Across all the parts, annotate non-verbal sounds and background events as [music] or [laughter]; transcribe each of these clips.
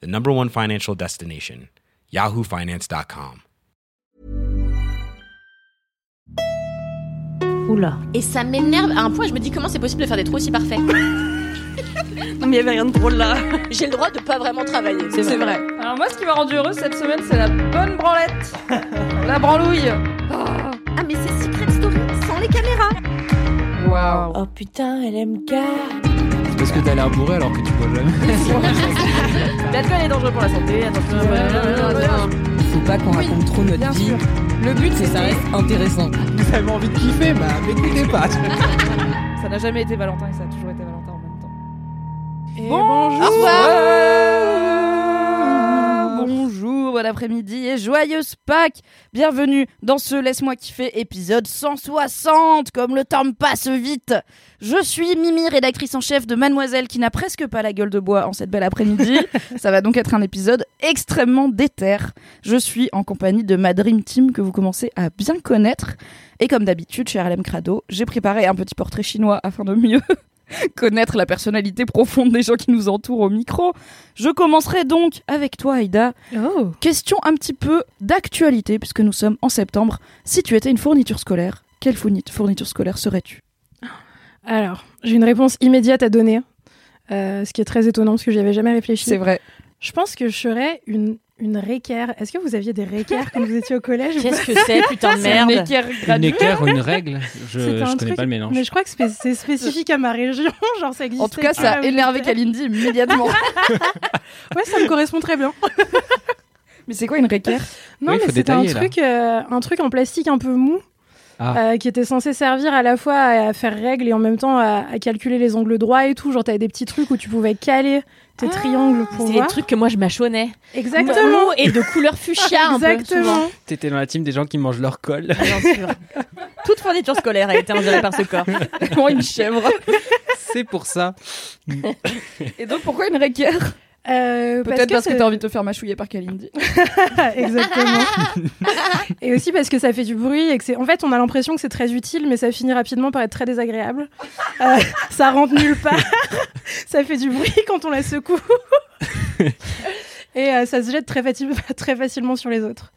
the number one financial destination, yahoofinance.com. Oula. Et ça m'énerve à un point, je me dis comment c'est possible de faire des trous aussi parfaits. [laughs] Non, mais il y avait rien de drôle là. [laughs] J'ai le droit de pas vraiment travailler. C'est vrai. Alors moi, ce qui m'a rendu heureuse cette semaine, c'est la bonne branlette. [laughs] la branlouille. Ah, mais c'est Secret Story sans les caméras. Waouh. Oh putain, elle aime gars. C'est parce que t'as l'air bourré alors que tu bois jamais. [laughs] L'alcool est dangereux pour la santé. Attention. Faut pas qu'on raconte trop notre vie. sûr. Le but, c'est que ça reste intéressant. Vous avez envie de kiffer, bah m'écoutez pas. [laughs] Ça n'a jamais été Valentin et ça a toujours été Valentin en même temps. Et bonjour. Bonjour, bon après-midi et joyeuse Pâques Bienvenue dans ce Laisse-moi kiffer épisode 160 Comme le temps me passe vite Je suis Mimi, rédactrice en chef de Mademoiselle qui n'a presque pas la gueule de bois en cette belle après-midi. [laughs] Ça va donc être un épisode extrêmement déter. Je suis en compagnie de ma Dream Team que vous commencez à bien connaître. Et comme d'habitude, chez RLM Crado, j'ai préparé un petit portrait chinois afin de mieux [laughs] connaître la personnalité profonde des gens qui nous entourent au micro. Je commencerai donc avec toi, Aïda. Oh. Question un petit peu d'actualité, puisque nous sommes en septembre. Si tu étais une fourniture scolaire, quelle fourni- fourniture scolaire serais-tu? Alors, j'ai une réponse immédiate à donner, euh, ce qui est très étonnant parce que j'y avais jamais réfléchi. C'est vrai. Je pense que je serais une, une réquère. Est-ce que vous aviez des réquères quand vous étiez au collège Qu'est-ce que c'est, putain de merde équerre Une équerre ou une règle [laughs] Je, je connais truc- pas le mélange. Mais je crois que c'est spécifique à ma région, [laughs] genre ça existe. En tout cas, ça a énervé Kalindi immédiatement. [laughs] Ouais, ça me correspond très bien. Mais c'est quoi une réquère Non, Oui, mais c'était un truc, euh, un truc en plastique un peu mou. Ah. euh, qui était censé servir à la fois à faire règle et en même temps à, à calculer les angles droits et tout. Genre, t'avais des petits trucs où tu pouvais caler tes triangles pour C'est des trucs que moi je mâchonnais. Exactement. Et de couleur fuchsia un peu, souvent. Exactement. T'étais dans la team des gens qui mangent leur colle. Bien sûr. Toute fourniture scolaire a été ingérée par ce corps. [laughs] Comment une chèvre C'est pour ça. Et donc pourquoi une réquère Euh, Peut-être parce que t'as envie de te faire mâchouiller par Kalindi. [laughs] [laughs] Exactement. et aussi parce que ça fait du bruit et que c'est. En fait, on a l'impression que c'est très utile, mais ça finit rapidement par être très désagréable. Euh, [laughs] ça rentre nulle part. ça fait du bruit quand on la secoue. et euh, ça se jette très, faci- très facilement sur les autres.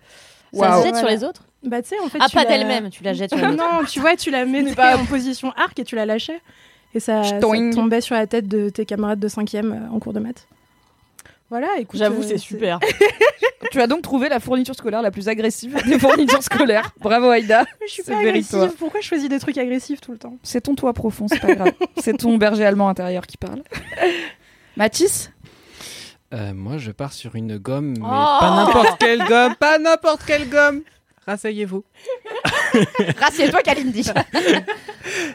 Ça se jette sur les autres Bah, tu sais, en fait. Ah, tu pas d'elle-même, tu la jettes sur les autres. non, tu vois, tu la mettais pas- en position arc et tu la lâchais. Et ça, ça tombait sur la tête de tes camarades de 5e en cours de maths. Voilà, écoute. J'avoue, euh, c'est super. [laughs] Tu as donc trouvé la fourniture scolaire la plus agressive des fournitures scolaires. [laughs] Bravo Aïda. Je suis C'est pas agressive. Pourquoi je choisis des trucs agressifs tout le temps? C'est ton toit profond, c'est pas grave. [laughs] c'est ton berger allemand intérieur qui parle. Mathis? Euh, moi, je pars sur une gomme, mais Oh pas n'importe quelle gomme, pas n'importe quelle gomme. Rasseyez-vous. Rassieds-toi Kalindi.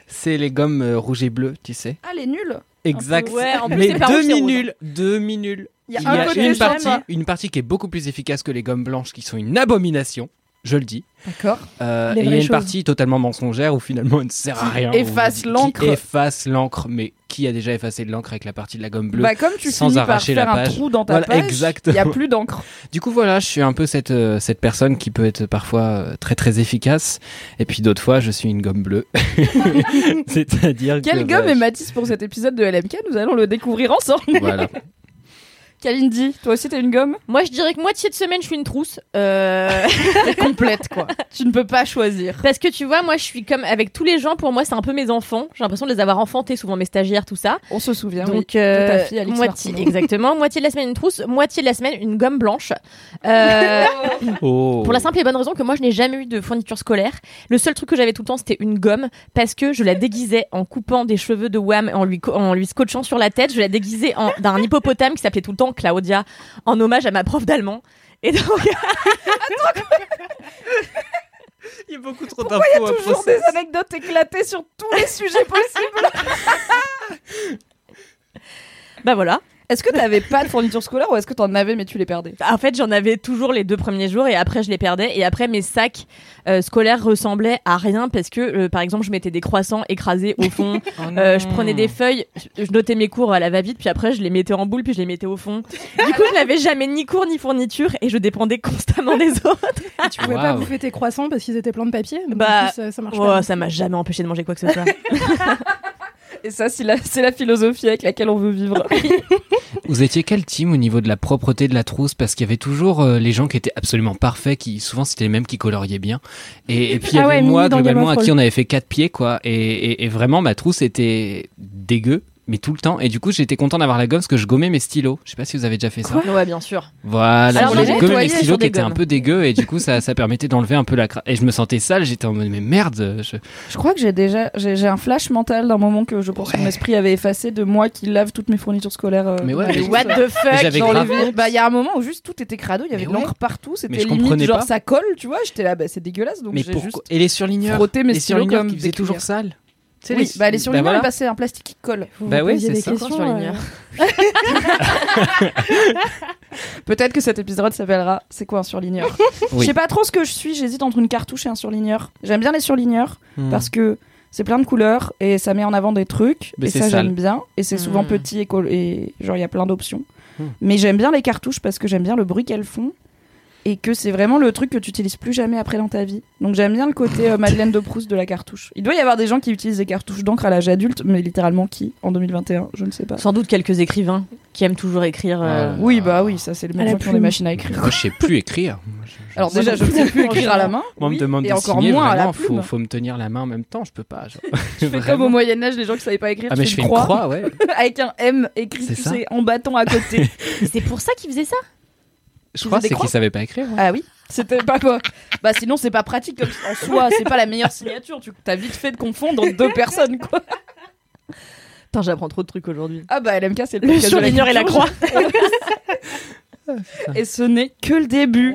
C'est les gommes euh, rouges et bleues, tu sais. Ah, les nuls Exact. Ouais, en plus, mais rouge, c'est rouge. demi-nul, demi-nul. Il y a Il y un a côté une partie, une partie qui est beaucoup plus efficace que les gommes blanches, qui sont une abomination. Je le dis. D'accord. Euh, et il y a une choses. partie totalement mensongère où finalement elle ne sert à rien. efface l'encre. efface l'encre. Mais qui a déjà effacé de l'encre avec la partie de la gomme bleue Bah, comme tu sans finis par arracher la faire un page. trou dans ta Voilà, page, il n'y a plus d'encre. Du coup, voilà, je suis un peu cette, euh, cette personne qui peut être parfois euh, très très efficace. Et puis d'autres fois, je suis une gomme bleue. [laughs] [laughs] C'est-à-dire que. Quelle bah, gomme est Mathis pour cet épisode de LMK Nous allons le découvrir ensemble. Voilà. [laughs] Kalindi, toi aussi t'es une gomme? Moi, je dirais que moitié de semaine, je suis une trousse. Euh, [laughs] complète quoi. [laughs] tu ne peux pas choisir. Parce que tu vois, moi, je suis comme avec tous les gens. Pour moi, c'est un peu mes enfants. J'ai l'impression de les avoir enfantés, souvent mes stagiaires, tout ça. On se souvient Donc, oui, euh, de ta fille Alix moitié, exactement. Moitié de la semaine une trousse, moitié de la semaine une gomme blanche. Euh, [laughs] Oh. Pour la simple et bonne raison que moi, je n'ai jamais eu de fourniture scolaire. Le seul truc que j'avais tout le temps, c'était une gomme parce que je la déguisais en coupant des cheveux de Wham, en lui, en lui scotchant sur la tête. Je la déguisais en d'un hippopotame qui s'appelait tout le temps Claudia, en hommage à ma prof d'allemand. Et donc, [laughs] Il y a beaucoup trop Pourquoi il y a toujours des anecdotes éclatées sur tous les sujets possibles [laughs] [laughs] bah voilà. Est-ce que t'avais pas de fourniture scolaire ou est-ce que t'en avais mais tu les perdais? En fait, j'en avais toujours les deux premiers jours et après je les perdais. Et après, mes sacs euh, scolaires ressemblaient à rien parce que, euh, par exemple, je mettais des croissants écrasés au fond. [laughs] Euh, je prenais des feuilles, je je notais mes cours à la va-vite, puis après je les mettais en boule, puis je les mettais au fond. Du coup, je n'avais jamais ni cours ni fourniture et je dépendais constamment des autres. Tu pouvais pas Waouh. bouffer tes croissants parce qu'ils étaient pleins de papier? Bah, en plus, ça, ça marche Oh, pas. ça m'a jamais empêché de manger quoi que ce soit. [laughs] Et ça, c'est la, c'est la philosophie avec laquelle on veut vivre. [laughs] Vous étiez quel team au niveau de la propreté de la trousse? Parce qu'il y avait toujours euh, les gens qui étaient absolument parfaits, qui souvent c'était les mêmes qui coloriaient bien. Et, et puis il y Ah avait ouais, moi globalement à qui on avait fait quatre pieds quoi. Et, et- et vraiment ma trousse était dégueu. Mais tout le temps. Et du coup, j'étais content d'avoir la gomme parce que je gommais mes stylos. Je sais pas si vous avez déjà fait ça. ouais, bien sûr. Voilà, Alors, je gommais mes stylos qui étaient un peu dégueux et du coup, ça, ça permettait d'enlever un peu la crasse. Et je me sentais sale, j'étais en mode, mais merde, je... Je crois que j'ai déjà j'ai j'ai un flash mental d'un moment que je pense que mon esprit avait effacé de moi qui lave toutes mes fournitures scolaires. euh, Mais ouais, What the fuck. Bah il y a un moment où juste tout était crado, il y avait de l'encre ouais. partout, c'était Mais je limite comprenais genre pas. ça colle, tu vois, j'étais là bah c'est dégueulasse donc Mais j'ai pourquoi juste Et les surligneurs Les stylos surligneurs qui faisaient toujours sale. Tu sais, Oui, les- bah les surligneurs bah voilà. ils passaient un plastique qui colle. Vous Bah vous oui, c'est des ça. euh, [laughs] Peut-être que cet épisode s'appellera C'est quoi un surligneur [laughs] Je sais pas trop ce que je suis, j'hésite entre une cartouche et un surligneur. J'aime bien les surligneurs Hmm. parce que c'est plein de couleurs et ça met en avant des trucs Mais et ça sale. j'aime bien et c'est souvent Hmm. petit et, col- et genre il y a plein d'options. Hmm. Mais j'aime bien les cartouches parce que j'aime bien le bruit qu'elles font et que c'est vraiment le truc que tu utilises plus jamais après dans ta vie. Donc j'aime bien le côté euh, Madeleine de Proust de la cartouche. Il doit y avoir des gens qui utilisent des cartouches d'encre à l'âge adulte, mais littéralement qui en 2021, je ne sais pas. Sans doute quelques écrivains qui aiment toujours écrire. euh. Oui, bah oui, ça c'est la gens qui ont des machines à écrire. Moi, je sais plus écrire. Je- je- Alors déjà, je ne sais plus écrire à la main. Moi, on oui, me demande et de encore signer, moins à la vraiment, plume. faut, faut me tenir la main en même temps, je peux pas. genre. [laughs] Tu fais comme Vraiment. au Moyen Âge, les gens qui savaient pas écrire. Ah tu mais je fais une croix, ouais. [laughs] avec un M écrit, tu sais, en bâton à côté. [laughs] C'est pour ça qu'ils faisaient ça Je crois c'est qu'ils savaient pas écrire. ouais. ah oui, c'était pas quoi. Bah sinon c'est pas pratique comme en soi, c'est pas la meilleure signature. Tu as vite fait de confondre deux personnes quoi. Putain, j'apprends trop de trucs aujourd'hui. Ah bah LMK c'est le, Le surligneur et la croix. [laughs] Et ce n'est que le début.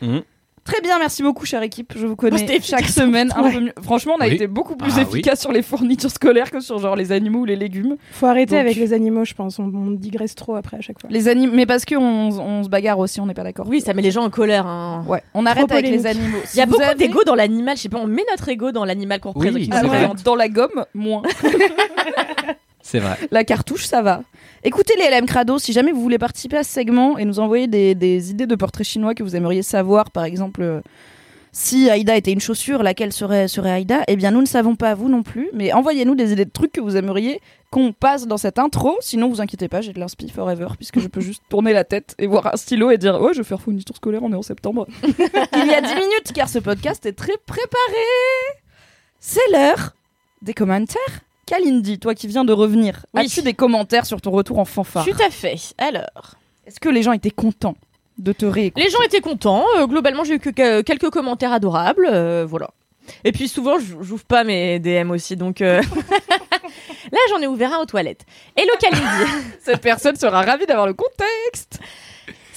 Mhm. Très bien, merci beaucoup, chère équipe. Je vous connais Oh, chaque semaine un peu mieux. Franchement, on a Oui. été beaucoup plus Ah, efficace sur les fournitures scolaires que sur genre les animaux ou les légumes. Faut arrêter Donc- avec les animaux, je pense. On, on digresse trop après à chaque fois. Les animaux, mais parce qu'on on se bagarre aussi, on n'est pas d'accord. Oui, ça met les gens en colère. hein. Ouais, on arrête avec les animaux. Il y a beaucoup avez- d'ego dans l'animal. Je sais pas, on met notre ego dans l'animal qu'on Oui, représente. qui nous c'est Ah dans la gomme, moins. C'est vrai. La cartouche, ça va. Écoutez les LM Crado, si jamais vous voulez participer à ce segment et nous envoyer des, des idées de portraits chinois que vous aimeriez savoir, par exemple, euh, si Aïda était une chaussure, laquelle serait, serait Aïda? Eh bien, nous ne savons pas, vous non plus, mais envoyez-nous des idées de trucs que vous aimeriez qu'on passe dans cette intro. Sinon, vous inquiétez pas, j'ai de l'inspi forever, puisque je peux juste tourner la tête et voir un stylo et dire Ouais, je vais faire fourniture scolaire, on est en septembre. [laughs] Il y a 10 minutes, car ce podcast est très préparé. C'est l'heure des commentaires. Kalindi, toi qui viens de revenir, Oui. as-tu des commentaires sur ton retour en fanfare Tout à fait. Alors, Est-ce que les gens étaient contents de te réécouter? Les gens étaient contents. Euh, globalement, j'ai eu que, que- quelques commentaires adorables. euh, voilà. Et puis souvent, je- j'ouvre pas mes DM aussi, donc euh, [laughs] [laughs] là, j'en ai ouvert un aux toilettes. Hello Kalindi. [laughs] Cette personne sera ravie d'avoir le contexte.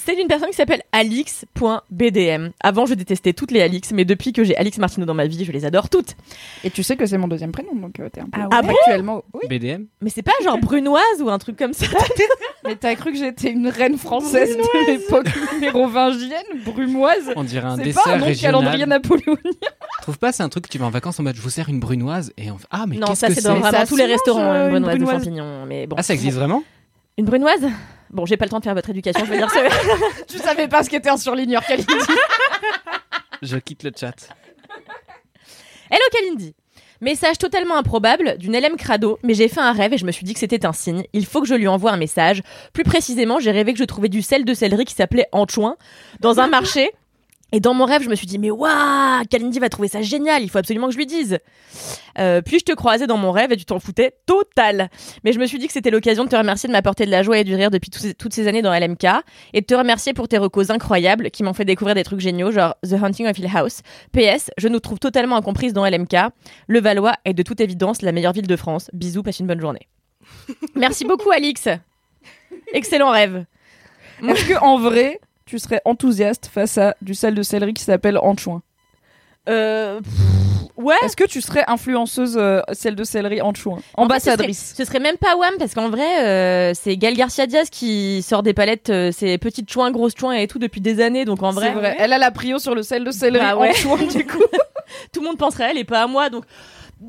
C'est une personne qui s'appelle Alix.bdm. Avant, je détestais toutes les Alix, mais depuis que j'ai Alix Martineau dans ma vie, je les adore toutes. Et tu sais que c'est mon deuxième prénom, donc euh, t'es un peu Ah ouais actuellement. Oui, BDM Mais c'est pas genre brunoise ou un truc comme ça. [laughs] mais t'as cru que j'étais une reine française de l'époque mérovingienne, brumoise On dirait un C'est dessert pas un nom de calendrier régional. napoléonien. Trouve pas c'est un truc que tu vas en vacances en mode je vous sers une brunoise et on ah mais non, qu'est-ce ça que c'est c'est dans Mais vraiment ça tous les mange, restaurants, euh, une une brunoise de brunoise. champignons. Mais bon. Ah ça existe vraiment? Une brunoise? Bon, j'ai pas le temps de faire votre éducation, je vais dire ça. [laughs] tu savais pas ce qu'était un surligneur, Kalindi. [laughs] Je quitte le chat. Hello Kalindi Message totalement improbable d'une LM Crado, mais j'ai fait un rêve et je me suis dit que c'était un signe. Il faut que je lui envoie un message. Plus précisément, j'ai rêvé que je trouvais du sel de céleri qui s'appelait anchoin dans un [laughs] marché. Et dans mon rêve, je me suis dit, mais waouh, Kalindi va trouver ça génial, il faut absolument que je lui dise. Euh, puis je te croisais dans mon rêve et tu t'en foutais total. Mais je me suis dit que c'était l'occasion de te remercier de m'apporter de la joie et du rire depuis toutes ces années dans LMK et de te remercier pour tes recos incroyables qui m'ont fait découvrir des trucs géniaux, genre The Hunting of Hill House. PS, je nous trouve totalement incomprises dans LMK. Le Valois est de toute évidence la meilleure ville de France. Bisous, passe une bonne journée. Merci beaucoup, Alix. Excellent rêve. Est-ce que en vrai, tu serais enthousiaste face à du sel de céleri qui s'appelle anchoin Euh, ouais. Est-ce que tu serais influenceuse euh, celle de céleri En fait, ce serait- Ambassadrice. Ce serait, même pas Wham parce qu'en vrai, euh, c'est Gal Garcia Diaz qui sort des palettes, euh, ses petites chouins, grosses chouins et tout depuis des années. Donc en vrai, vrai. Elle a la prio sur le sel de céleri Bah ouais. du coup. [laughs] tout le monde penserait à elle et pas à moi. Donc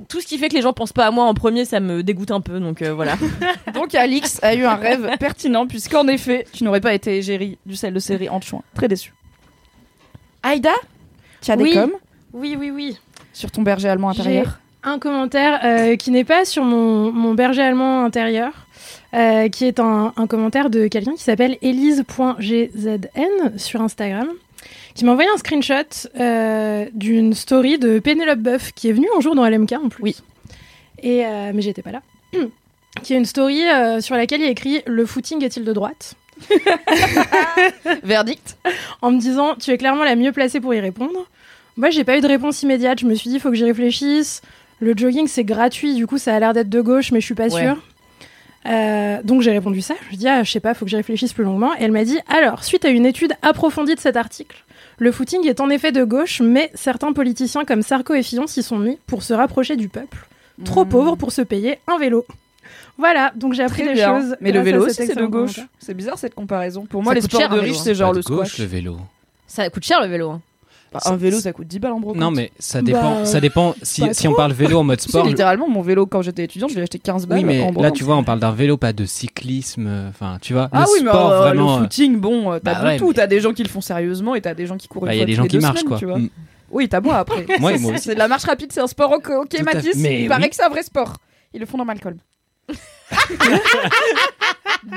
tout ce qui fait que les gens pensent pas à moi en premier, ça me dégoûte un peu. Donc euh, voilà. [laughs] Donc Alix a eu un rêve [laughs] pertinent puisqu'en effet, tu n'aurais pas été égérie du sel de céleri en chouin. Très déçu. Aïda, tu as des Oui. coms Oui, oui, oui. sur ton berger allemand intérieur Un commentaire euh, qui n'est pas sur mon, mon berger allemand intérieur, euh, qui est un, un commentaire de quelqu'un qui s'appelle elise.gzn sur Instagram, qui m'a envoyé un screenshot euh, d'une story de Pénélope Boeuf, qui est venue un jour dans LMK en plus. Oui. Et, euh, mais j'étais pas là. [clears throat] qui est une story euh, sur laquelle il y a écrit Le footing est-il de droite? [laughs] Verdict en me disant tu es clairement la mieux placée pour y répondre. Moi, j'ai pas eu de réponse immédiate. Je me suis dit faut que j'y réfléchisse. Le jogging c'est gratuit, du coup ça a l'air d'être de gauche, mais je suis pas Ouais. sûre. Euh, donc j'ai répondu ça. Je lui ai dit ah, je sais pas, faut que j'y réfléchisse plus longuement. Et elle m'a dit alors suite à une étude approfondie de cet article, le footing est en effet de gauche, mais certains politiciens comme Sarko et Fillon s'y sont mis pour se rapprocher du peuple, trop Mmh. pauvres pour se payer un vélo. Voilà, donc j'ai appris Très des bien. choses. Mais le vélo aussi c'est de gauche. C'est bizarre cette comparaison. Pour moi Ça les sports cher, de riches hein. c'est genre le de gauche, squash. le vélo. ça coûte cher le vélo. Bah, un vélo ça coûte 10 balles en brocante. Non, mais ça dépend. Bah, ça dépend. Si, on parle vélo en mode [laughs] sport. littéralement mon vélo quand j'étais étudiante je l'ai acheté 15 balles oui, mais en là, tu vois, on parle d'un vélo, pas de cyclisme. euh, Enfin, tu vois, Ah le oui, mais euh, vraiment. le euh, footing, bon, euh, t'as bah de ouais, tout. mais- T'as des gens qui le font sérieusement et t'as des gens qui courent bah, une Il y a fois des gens les qui deux marchent, semaines, quoi. tu vois. Mm. Oui, t'as moi après. C'est- moi [laughs] aussi. C'est de la marche rapide, c'est un sport ok, Mathis. Il paraît que c'est un vrai sport. Ils le font dans Malcolm. [laughs]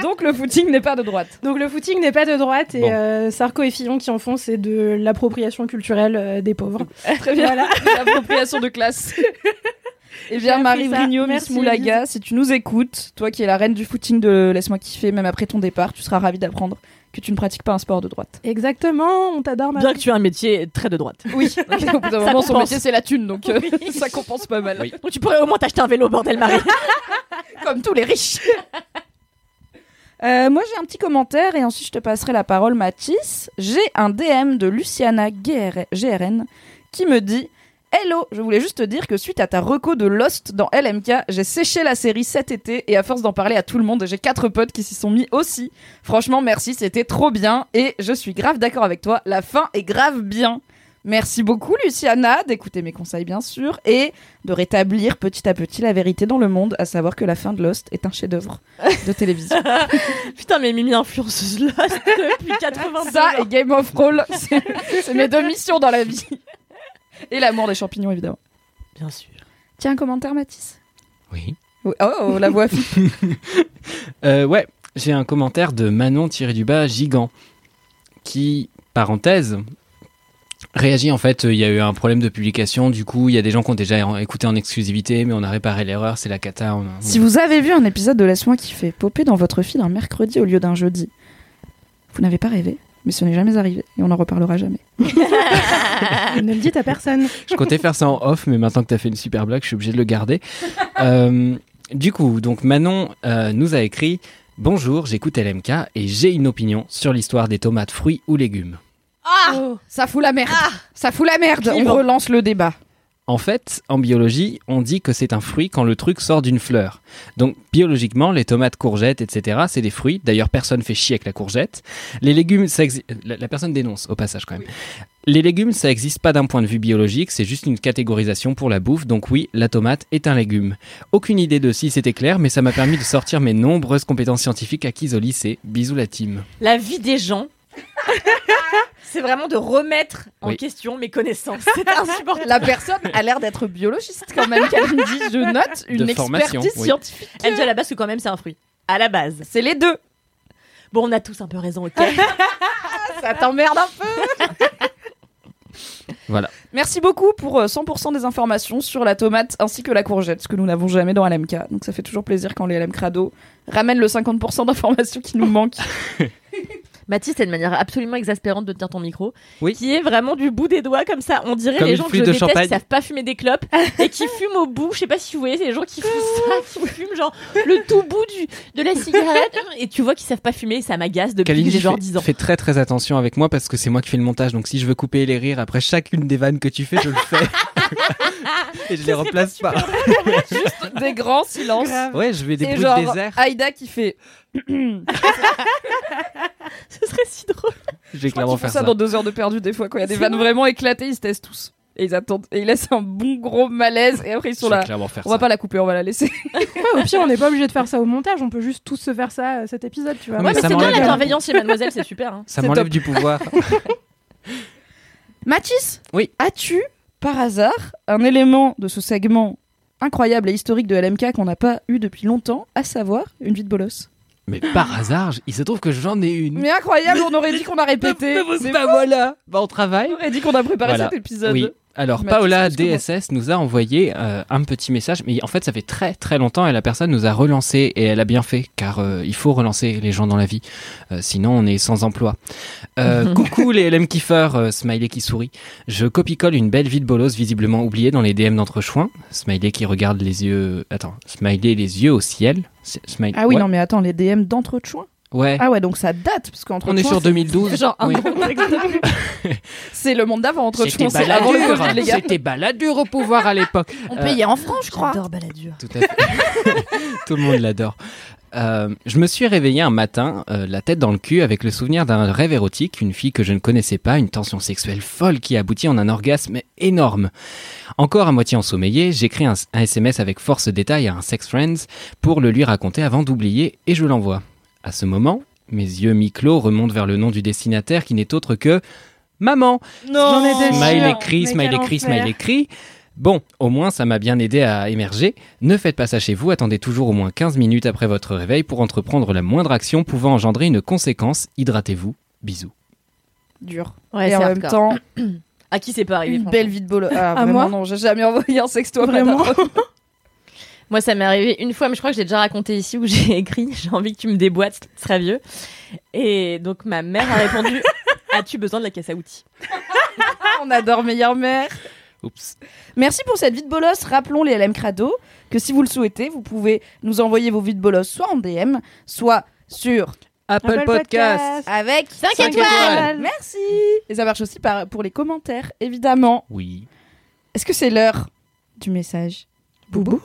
Donc le footing n'est pas de droite. Donc le footing n'est pas de droite et Bon. euh, Sarko et Fillon qui en font c'est de l'appropriation culturelle euh, des pauvres. [laughs] Très bien. Voilà. [laughs] L'appropriation de classe. Eh bien, appris Marie ça. Vrigno, Miss Merci, Moulaga, si tu nous écoutes, toi qui es la reine du footing de Laisse-moi kiffer, même après ton départ, tu seras ravie d'apprendre que tu ne pratiques pas un sport de droite. Exactement, on t'adore Bien que tu aies un métier très de droite. Oui, [laughs] au bout d'un moment, son métier c'est la thune, donc euh, Oui. [laughs] ça compense pas mal. Oui. Donc tu pourrais au moins t'acheter un vélo, bordel Marie. [laughs] Comme tous les riches. Euh, moi j'ai un petit commentaire et ensuite je te passerai la parole Mathis. J'ai un DM de Luciana GR- GRN qui me dit Hello, je voulais juste te dire que suite à ta reco de Lost dans LMK, j'ai séché la série cet été et à force d'en parler à tout le monde, j'ai quatre potes qui s'y sont mis aussi. Franchement, merci, c'était trop bien et je suis grave d'accord avec toi, la fin est grave bien. Merci beaucoup Luciana d'écouter mes conseils bien sûr et de rétablir petit à petit la vérité dans le monde, à savoir que la fin de Lost est un chef-d'œuvre de télévision. [laughs] Putain, mais Mimi influenceuse là depuis 82 Ça ans. et Game of Thrones, c'est mes deux missions dans la vie. Et l'amour des champignons évidemment. Bien sûr. Tiens un commentaire Mathis? Oui. Oh, oh, la voix. [laughs] Euh, ouais, j'ai un commentaire de Manon tiré du bas gigant qui, parenthèse, réagit en fait. Il y a eu un problème de publication, du coup, il y a des gens qui ont déjà écouté en exclusivité, mais on a réparé l'erreur, c'est la cata. on a- Si vous avez vu un épisode de Laisse-moi kiffer popper dans votre feed un mercredi au lieu d'un jeudi, vous n'avez pas rêvé, mais ce n'est jamais arrivé et on n'en reparlera jamais. [laughs] ne le dites à personne. Je comptais faire ça en off, mais maintenant que tu as fait une super blague, je suis obligé de le garder. [laughs] Euh, du coup, donc Manon euh, nous a écrit Bonjour, j'écoute LMK et j'ai une opinion sur l'histoire des tomates, fruits ou légumes. Oh. Ça fout la merde. Ça fout la merde. On relance le débat. En fait, en biologie, on dit que c'est un fruit quand le truc sort d'une fleur. Donc, biologiquement, les tomates, courgettes, etc., c'est des fruits. D'ailleurs, personne fait chier avec la courgette. Les légumes, ça exi- la, la personne dénonce au passage quand même. Les légumes, ça n'existe pas d'un point de vue biologique, c'est juste une catégorisation pour la bouffe. Donc oui, la tomate est un légume. Aucune idée de si c'était clair, mais ça m'a permis de sortir mes nombreuses compétences scientifiques acquises au lycée. Bisous la team. La vie des gens. [laughs] C'est vraiment de remettre en Oui. question mes connaissances. C'est insupportable. La personne a l'air d'être biologiste quand même. Qu'elle me dit, je note une De formation, expertise oui. scientifique. Elle dit à la base que quand même c'est un fruit. À la base. C'est les deux. Bon, on a tous un peu raison, ok [laughs] Ça t'emmerde un peu. [laughs] Voilà. Merci beaucoup pour euh, 100% des informations sur la tomate ainsi que la courgette, ce que nous n'avons jamais dans LMK. Donc ça fait toujours plaisir quand les LM Crado ramènent le 50% d'informations qui nous manquent. [laughs] Mathis, c'est une manière absolument exaspérante de tenir ton micro, Oui. qui est vraiment du bout des doigts comme ça. On dirait Comme les gens que je de déteste champagne. qui savent pas fumer des clopes [laughs] et qui fument au bout. Je sais pas si vous voyez, c'est les gens qui fument ça, qui fument genre le tout bout du, de la cigarette et tu vois qu'ils savent pas fumer. Ça m'agace depuis que Kalindi j'ai genre fait, 10 ans. fait très très attention avec moi parce que c'est moi qui fais le montage. Donc si je veux couper les rires après chacune des vannes que tu fais, je le fais. [laughs] Et je les remplace pas. [laughs] Des grands silences. Ouais, je vais des bruits de désert. Aïda qui fait. [clears throat] [laughs] Ce serait si drôle. Je vais Je crois clairement faire ça, ça. dans deux heures de perdu des fois quand il y a des vannes vrai. vraiment éclatées, ils se taisent tous. Et ils attendent. Et ils laissent un bon gros malaise et après ils Je sont vais là. clairement faire On va ça. pas la couper, on va la laisser. [laughs] [laughs] Ouais, au pire, on n'est pas obligé de faire ça au montage, on peut juste tous se faire ça euh, cet épisode, tu vois. Ouais, mais c'est bien bienveillance chez Mademoiselle, c'est super. hein. Ça m'enlève du pouvoir. Mathis Oui. As-tu, par hasard, un élément de ce segment incroyable et historique de LMK qu'on n'a pas eu depuis longtemps, à savoir une vie de bolos? Mais par hasard, il se trouve que j'en ai une. Mais incroyable, on aurait dit qu'on a répété. C'est bah voilà. Bah on travaille. On aurait dit qu'on a préparé Voilà. cet épisode. Oui. Alors Paola DSS nous a envoyé euh, un petit message, mais en fait ça fait très très longtemps et la personne nous a relancé et elle a bien fait car euh, il faut relancer les gens dans la vie, Euh, sinon on est sans emploi. Euh, [laughs] coucou les LM kiffeurs, euh, smiley qui sourit. Je copie-colle une belle vie de bolos visiblement oubliée dans les DM d'entrechoin. Smiley qui regarde les yeux, attends, smiley les yeux au ciel. Smiley. Ah oui, ouais. non mais attends, les DM d'entre chouin Ouais. Ah ouais, donc ça date, parce qu'entre on est sur c'est- 2012. [laughs] Genre un Oui. [laughs] C'est le monde d'avant, entre C'était gars. c'était baladure au pouvoir à l'époque. [laughs] On Euh, payait en francs, je crois. J'adore Balladur. Tout à fait. Tout le monde l'adore. Euh, je me suis réveillé un matin, euh, la tête dans le cul, avec le souvenir d'un rêve érotique, une fille que je ne connaissais pas, une tension sexuelle folle qui aboutit en un orgasme énorme. Encore à moitié ensommeillé, j'écris un, un SMS avec force détail à un sex friends pour le lui raconter avant d'oublier et je l'envoie. À ce moment, mes yeux mi-clos remontent vers le nom du destinataire qui n'est autre que Maman. Sûre. Smile écrit, Mais smile écrit, smile écrit. Bon, au moins ça m'a bien aidé à émerger. Ne faites pas ça chez vous, attendez toujours au moins 15 minutes après votre réveil pour entreprendre la moindre action pouvant engendrer une conséquence. Hydratez-vous. Bisous. Dur. Ouais, et en même temps, [clears throat] À qui c'est pas arrivé une belle vie de bolo. Ah, À vraiment, moi non, j'ai jamais envoyé un sexto Vraiment. [laughs] Moi, ça m'est arrivé une fois, mais je crois que j'ai déjà raconté ici où [laughs] j'ai écrit J'ai envie que tu me déboîtes, ce serait vieux. Et donc, ma mère a répondu [laughs] As-tu besoin de la caisse à outils? [laughs] On adore meilleure mère. Oups. Merci pour cette vie de bolos. Rappelons les LM Crado que si vous le souhaitez, vous pouvez nous envoyer vos vies de bolos soit en DM, soit sur Apple, Apple Podcast. Podcast. avec 5 Cinq étoiles étoiles. Merci. Et ça marche aussi par, pour les commentaires, évidemment. Oui. Est-ce que c'est l'heure du message Boubou?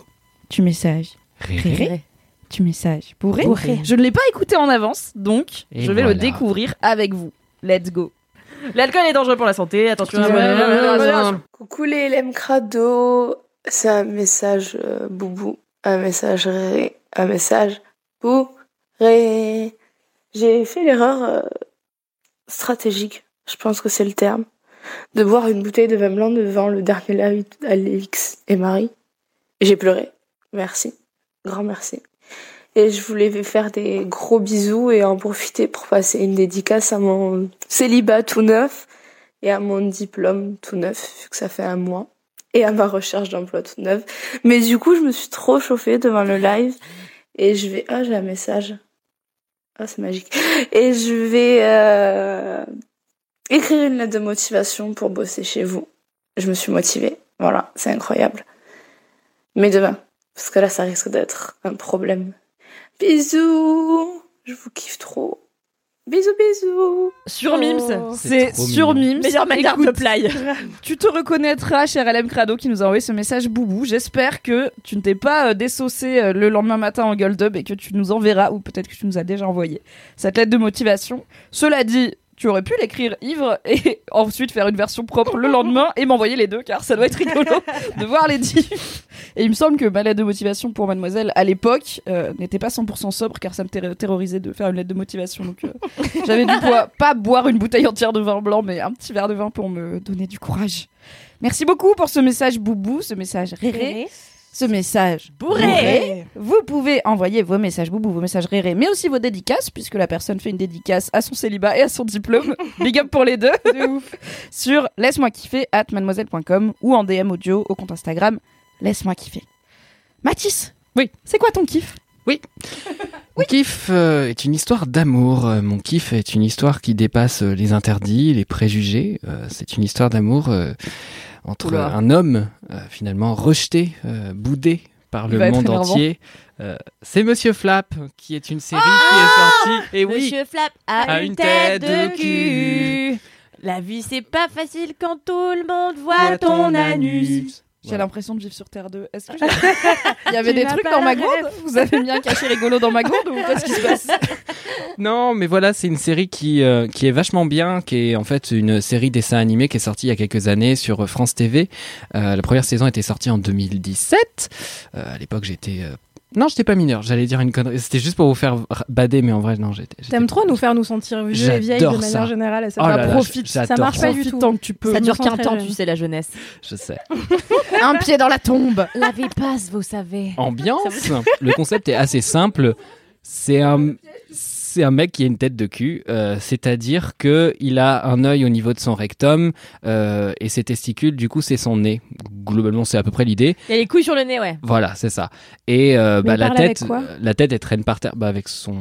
Du message Réré. Réré Du message Bourré Bourré. Je ne l'ai pas écouté en avance, donc Et je vais le découvrir avec vous. Let's go. L'alcool est dangereux pour la santé, attention. Coucou les LM Crado, c'est un message euh, boubou, un message ré, un message bourré. J'ai fait l'erreur euh, stratégique, je pense que c'est le terme, de boire une bouteille de vin blanc devant le dernier live d'Alix et Marie. J'ai pleuré. Merci. Grand merci. Et je voulais faire des gros bisous et en profiter pour passer une dédicace à mon célibat tout neuf et à mon diplôme tout neuf, vu que ça fait un mois, et à ma recherche d'emploi tout neuf. Mais du coup, je me suis trop chauffée devant le live et je vais... Ah, j'ai un message. Ah, c'est magique. Et je vais euh, écrire une lettre de motivation pour bosser chez vous. Je me suis motivée. Voilà, c'est incroyable. Mais demain, parce que là, ça risque d'être un problème. Bisous Je vous kiffe trop. Bisous, bisous Sur Mims. C'est trop sur. Mims. Meilleure manière de play. [laughs] Tu te reconnaîtras, cher LM Crado, qui nous a envoyé ce message boubou. J'espère que tu ne t'es pas euh, désaucé euh, le lendemain matin en Gold Up et que tu nous enverras, ou peut-être que tu nous as déjà envoyé, cette lettre de motivation. Cela dit, tu aurais pu l'écrire ivre et [laughs] ensuite faire une version propre le lendemain et m'envoyer les deux, car ça doit être rigolo [laughs] de voir les diffs. Et il me semble que ma lettre de motivation pour Mademoiselle, à l'époque, euh, n'était pas 100% sobre, car ça me terro- terrorisait de faire une lettre de motivation. Donc euh, [laughs] j'avais dû pas boire une bouteille entière de vin blanc, mais un petit verre de vin pour me donner du courage. Merci beaucoup pour ce message boubou, ce message réré, ce message Bourré. Vous pouvez envoyer vos messages boubou, vos messages réré, mais aussi vos dédicaces, puisque la personne fait une dédicace à son célibat et à son diplôme. [laughs] Big up pour les deux. [laughs] Sur laisse-moi kiffer at mademoiselle.com ou en DM audio au compte Instagram laisse-moi kiffer. Mathis Oui. C'est quoi ton kiff? [laughs] Mon kiff euh, est une histoire d'amour. Euh, Mon kiff est une histoire qui dépasse euh, les interdits, les préjugés. Euh, c'est une histoire d'amour euh, entre Oula. un homme euh, finalement rejeté, euh, boudé par Il le monde entier. Euh, c'est Monsieur Flap qui est une série Ah qui est sortie. Et oui, Monsieur Flap a, A une tête de cul. La vie c'est pas facile quand tout le monde voit ton anus. J'ai Voilà. l'impression de vivre sur Terre 2. Est-ce que [laughs] il y avait Tu des trucs dans ma gourde Vous avez bien caché rigolo dans ma gourde ou qu'est-ce qui se passe [laughs] Non, mais voilà, c'est une série qui euh, qui est vachement bien, qui est en fait une série dessin animé qui est sortie il y a quelques années sur euh, France TV. Euh, la première saison était sortie en 2017. Euh, à l'époque, j'étais non, j'étais pas mineur. J'allais dire une connerie. C'était juste pour vous faire bader, mais en vrai, non, j'étais. T'aimes pas trop nous faire nous sentir vieux et vieilles de J'adore manière ça. générale. Et ça Oh va là là, profite. Ça marche pas du tout. tant que tu peux. Ça me dure qu'un temps, jeune. tu sais, la jeunesse. Je sais. [laughs] Un pied dans la tombe. Lavez passe, vous savez. Ambiance. Le concept est assez simple. C'est un c'est un mec qui a une tête de cul, euh, c'est-à-dire que il a un œil au niveau de son rectum euh, et ses testicules, du coup, c'est son nez. Globalement, c'est à peu près l'idée. Il y a les couilles sur le nez, ouais. Voilà, c'est ça. Et euh, bah, la tête, la tête, elle traîne par terre, bah, avec son.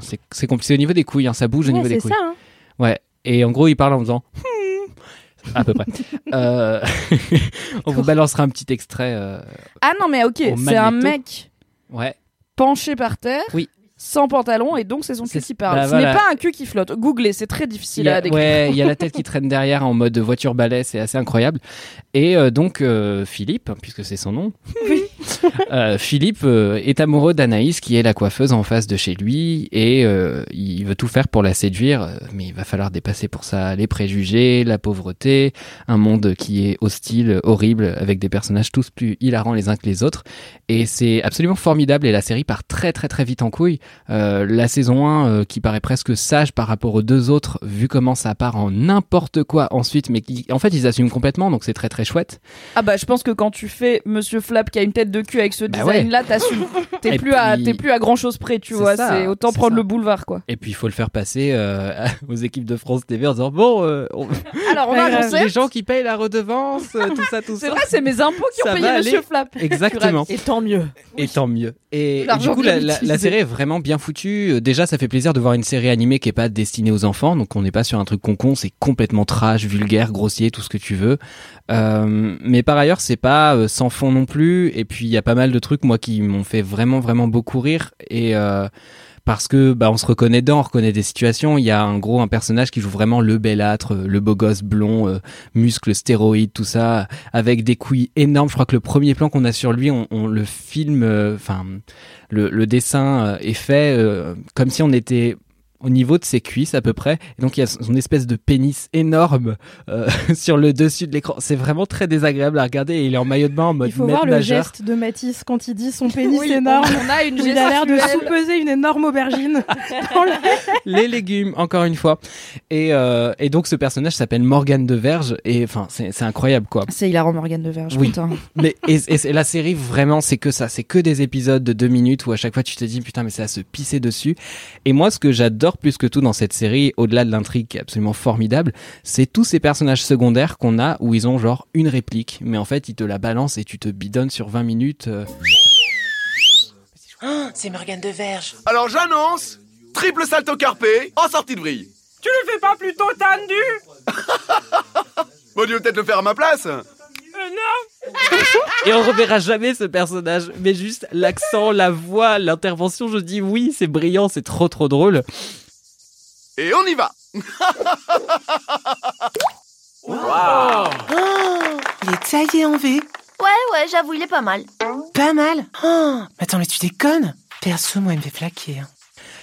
C'est c'est compliqué au niveau des couilles, hein, ça bouge au niveau des c'est couilles. ça. hein. Ouais. Et en gros, il parle en faisant. [laughs] à peu près. [laughs] Euh, [laughs] On vous balancera un petit extrait. euh, Ah non, mais ok, c'est un mec Ouais. penché par terre. Oui. Sans pantalon et donc c'est son cul qui parle. bah, Ce voilà. n'est pas un cul qui flotte. Googlez, c'est très Il difficile a, à décrire. ouais, il y a la tête qui [laughs] traîne derrière en mode voiture balai, c'est assez incroyable. Et euh, donc euh, Philippe, puisque c'est son nom, [laughs] euh, Philippe est amoureux d'Anaïs, qui est la coiffeuse en face de chez lui, et il veut tout faire pour la séduire, mais il va falloir dépasser pour ça les préjugés, la pauvreté, un monde qui est hostile, horrible, avec des personnages tous plus hilarants les uns que les autres. Et c'est absolument formidable, et la série part très très très vite en couille. Euh, la saison 1 euh, qui paraît presque sage par rapport aux deux autres, vu comment ça part en n'importe quoi ensuite, mais qui, en fait, ils assument complètement, donc c'est très très chouette. Ah bah je pense que quand tu fais Monsieur Flap qui a une tête de cul avec ce Bah design-là, t'assumes. [laughs] T'es plus, à, puis- t'es plus à grand chose près, tu C'est vois. C'est autant c'est prendre ça. le boulevard, quoi. Et puis il faut le faire passer euh, [laughs] aux équipes de France TV en disant bon, euh, on- [laughs] Alors on Ouais, a annoncé. les gens qui payent la redevance, tout ça, tout C'est ça. vrai, c'est mes impôts qui Ça ont payé Monsieur. Flap. Exactement. Et tant mieux. Et tant mieux. Et, du coup, la, la- série est vraiment bien foutue. Euh, Déjà, ça fait plaisir de voir une série animée qui est pas destinée aux enfants. Donc, on n'est pas sur un truc con-con. C'est complètement trash, vulgaire, grossier, tout ce que tu veux. Euh, mais par ailleurs, c'est pas euh, sans fond non plus. Et puis, il y a pas mal de trucs, moi, qui m'ont fait vraiment, vraiment beaucoup rire. Et parce que bah, on se reconnaît dedans, on reconnaît des situations. Il y a un gros un personnage qui joue vraiment le belâtre, euh, le beau gosse blond, euh, muscles, stéroïdes, tout ça, avec des couilles énormes. Je crois que le premier plan qu'on a sur lui, on, on le filme, euh, enfin le, dessin est fait comme si on était au niveau de ses cuisses à peu près. Et donc il y a son espèce de pénis énorme euh, [laughs] sur le dessus de l'écran. C'est vraiment très désagréable à regarder. Et il est en maillot de bain en mode Il faut voir le nageur. geste de Mathis quand il dit son pénis [laughs] Oui, énorme. On a une il a l'air de sous-peser une énorme aubergine [laughs] dans les légumes, encore une fois. Et, euh, et donc ce personnage s'appelle Morgane de Verge. Et enfin, c'est c'est incroyable quoi. C'est hilarant Morgane de Verge, Oui. putain. Mais et, et la série vraiment c'est que ça, c'est que des épisodes de deux minutes où à chaque fois tu te dis putain mais c'est à se pisser dessus. Et moi ce que j'adore plus que tout dans cette série, au-delà de l'intrigue qui est absolument formidable, c'est tous ces personnages secondaires qu'on a où ils ont genre une réplique, mais en fait ils te la balancent et tu te bidonnes sur 20 minutes. euh. C'est Morgane de Verge. Alors j'annonce triple salto carpé en sortie de vrille. Tu le fais pas plutôt tendu Bon, [laughs] tu veux peut-être le faire à ma place Et on reverra jamais ce personnage, mais juste l'accent, la voix, l'intervention, je dis oui, c'est brillant, c'est trop trop drôle. Et on y va [laughs] Il est taillé en V. Ouais, ouais, j'avoue, il est pas mal. Pas mal. Oh, mais [gasps] attends, mais tu déconnes Perso, moi, il me fait flaquer. hein.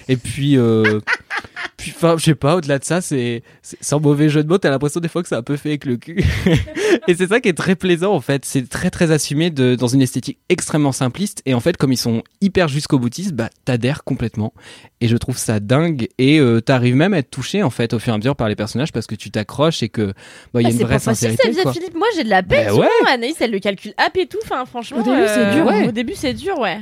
Et puis, euh, puis, enfin, je sais pas, au-delà de ça, c'est, c'est- sans mauvais jeu de mots, t'as l'impression des fois que c'est un peu fait avec le cul. [laughs] et c'est ça qui est très plaisant, en fait. C'est très, très assumé de, dans une esthétique extrêmement simpliste. Et en fait, comme ils sont hyper jusqu'au boutiste, bah, t'adhères complètement. Et je trouve ça dingue. Et euh, t'arrives même à être touché, en fait, au fur et à mesure par les personnages parce que tu t'accroches et que, bah, il y a Ah, une c'est vraie pas facile sincérité, vie à quoi. Philippe. Moi j'ai de la peine. Bah ouais. Anaïs elle le calcule up et tout. Enfin franchement. Au début, c'est dur, ouais. Au début c'est dur ouais.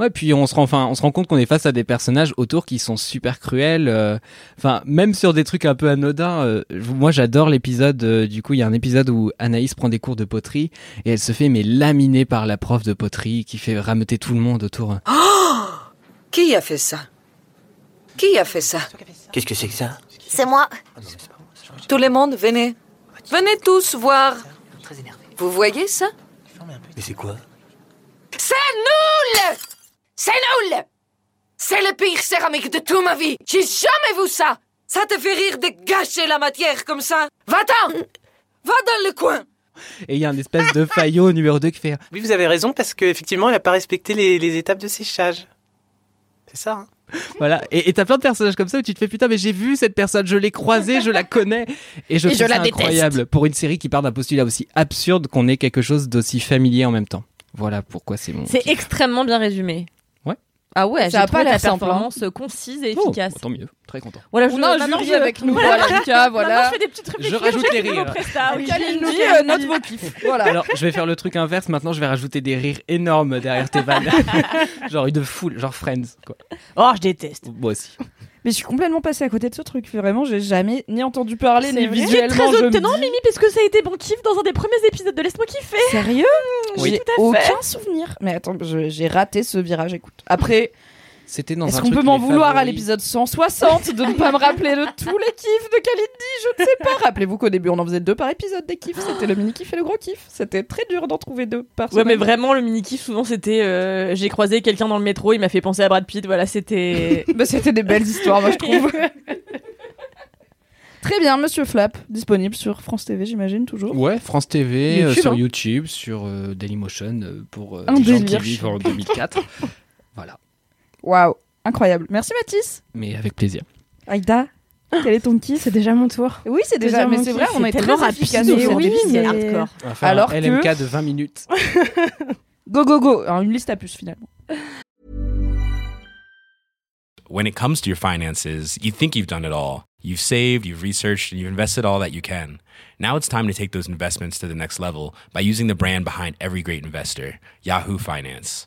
Ouais, puis on se rend, enfin, on se rend compte qu'on est face à des personnages autour qui sont super cruels. euh, Enfin, même sur des trucs un peu anodins. euh, moi, j'adore l'épisode. euh, du coup, il y a un épisode où Anaïs prend des cours de poterie et elle se fait mais laminer par la prof de poterie qui fait rameuter tout le monde autour. [gasps] Qui a fait ça? Qui a fait ça? Qu'est-ce que c'est que ça? C'est moi. Tout le monde, venez. Venez tous voir. Vous voyez ça? Mais c'est quoi? C'est nul C'est nul C'est le pire céramique de toute ma vie. J'ai jamais vu ça. Ça te fait rire de gâcher la matière comme ça? Va-t'en Va dans le coin Et il y a un espèce de faillot numéro 2 qui fait Oui, vous avez raison, parce qu'effectivement, elle a pas respecté les, les étapes de séchage. C'est ça, hein Voilà. Et t'as plein de personnages comme ça où tu te fais putain, mais j'ai vu cette personne, je l'ai croisée, je la connais. Et je Et trouve je la ça déteste. incroyable pour une série qui part d'un postulat aussi absurde qu'on ait quelque chose d'aussi familier en même temps. Voilà pourquoi c'est mon. C'est extrêmement bien résumé. Ah ouais, Ça j'ai pas simple, hein. performance concise et Oh, efficace. tant mieux, très content. Voilà, je On a un jury je- avec nous, voilà, Lucas, [laughs] voilà. Je fais des petites Je réflexions. rajoute les rires. oui. [laughs] Euh, note vos kiffs. [laughs] Voilà. Alors, je vais faire le truc inverse. Maintenant, je vais rajouter des rires énormes derrière tes vannes. genre une foule, genre Friends, quoi. Oh, je déteste. Moi aussi. Mais je suis complètement passée à côté de ce truc. Vraiment, j'ai jamais ni entendu parler, C'est ni vrai. visuellement. Très je me étonnant, Mimi, parce que ça a été mon kiff dans un des premiers épisodes de Laisse-moi kiffer. Sérieux? Oui. J'ai Tout à fait. aucun souvenir. Mais attends, j'ai raté ce virage. Écoute. Après, C'était dans est-ce qu'on peut m'en vouloir à l'épisode 160 de ne pas me rappeler de tous les kiffs de Kalindi? Je ne sais pas. Rappelez-vous qu'au début, on en faisait deux par épisode des kiffs. C'était le mini kiff et le gros kiff. C'était très dur d'en trouver deux par Ouais, mais vraiment, le mini-kiff, souvent, c'était. euh, J'ai croisé quelqu'un dans le métro, il m'a fait penser à Brad Pitt. Voilà, c'était. [laughs] Bah, c'était des belles histoires, moi, je trouve. [laughs] Très bien, Monsieur Flap, disponible sur France TV, j'imagine, toujours. Ouais, France TV, euh, YouTube, sur hein. YouTube, sur euh, Dailymotion euh, pour euh, Un les gens qui vivent en 2004. [laughs] voilà, Waouh, incroyable. Merci Mathis. mais avec plaisir. Aïda, quel est ton kiff C'est déjà mon tour. Oui, c'est déjà, déjà mais mon c'est vrai, on est tellement très rapide oui, c'est mais- hardcore. Alors un que- LMK de 20 minutes. [laughs] Go, go, go. Une liste à puce, finalement. When it comes to your finances, you think you've done it all. You've saved, you've researched, and you've invested all that you can. Now it's time to take those investments to the next level by using the brand behind every great investor, Yahoo Finance.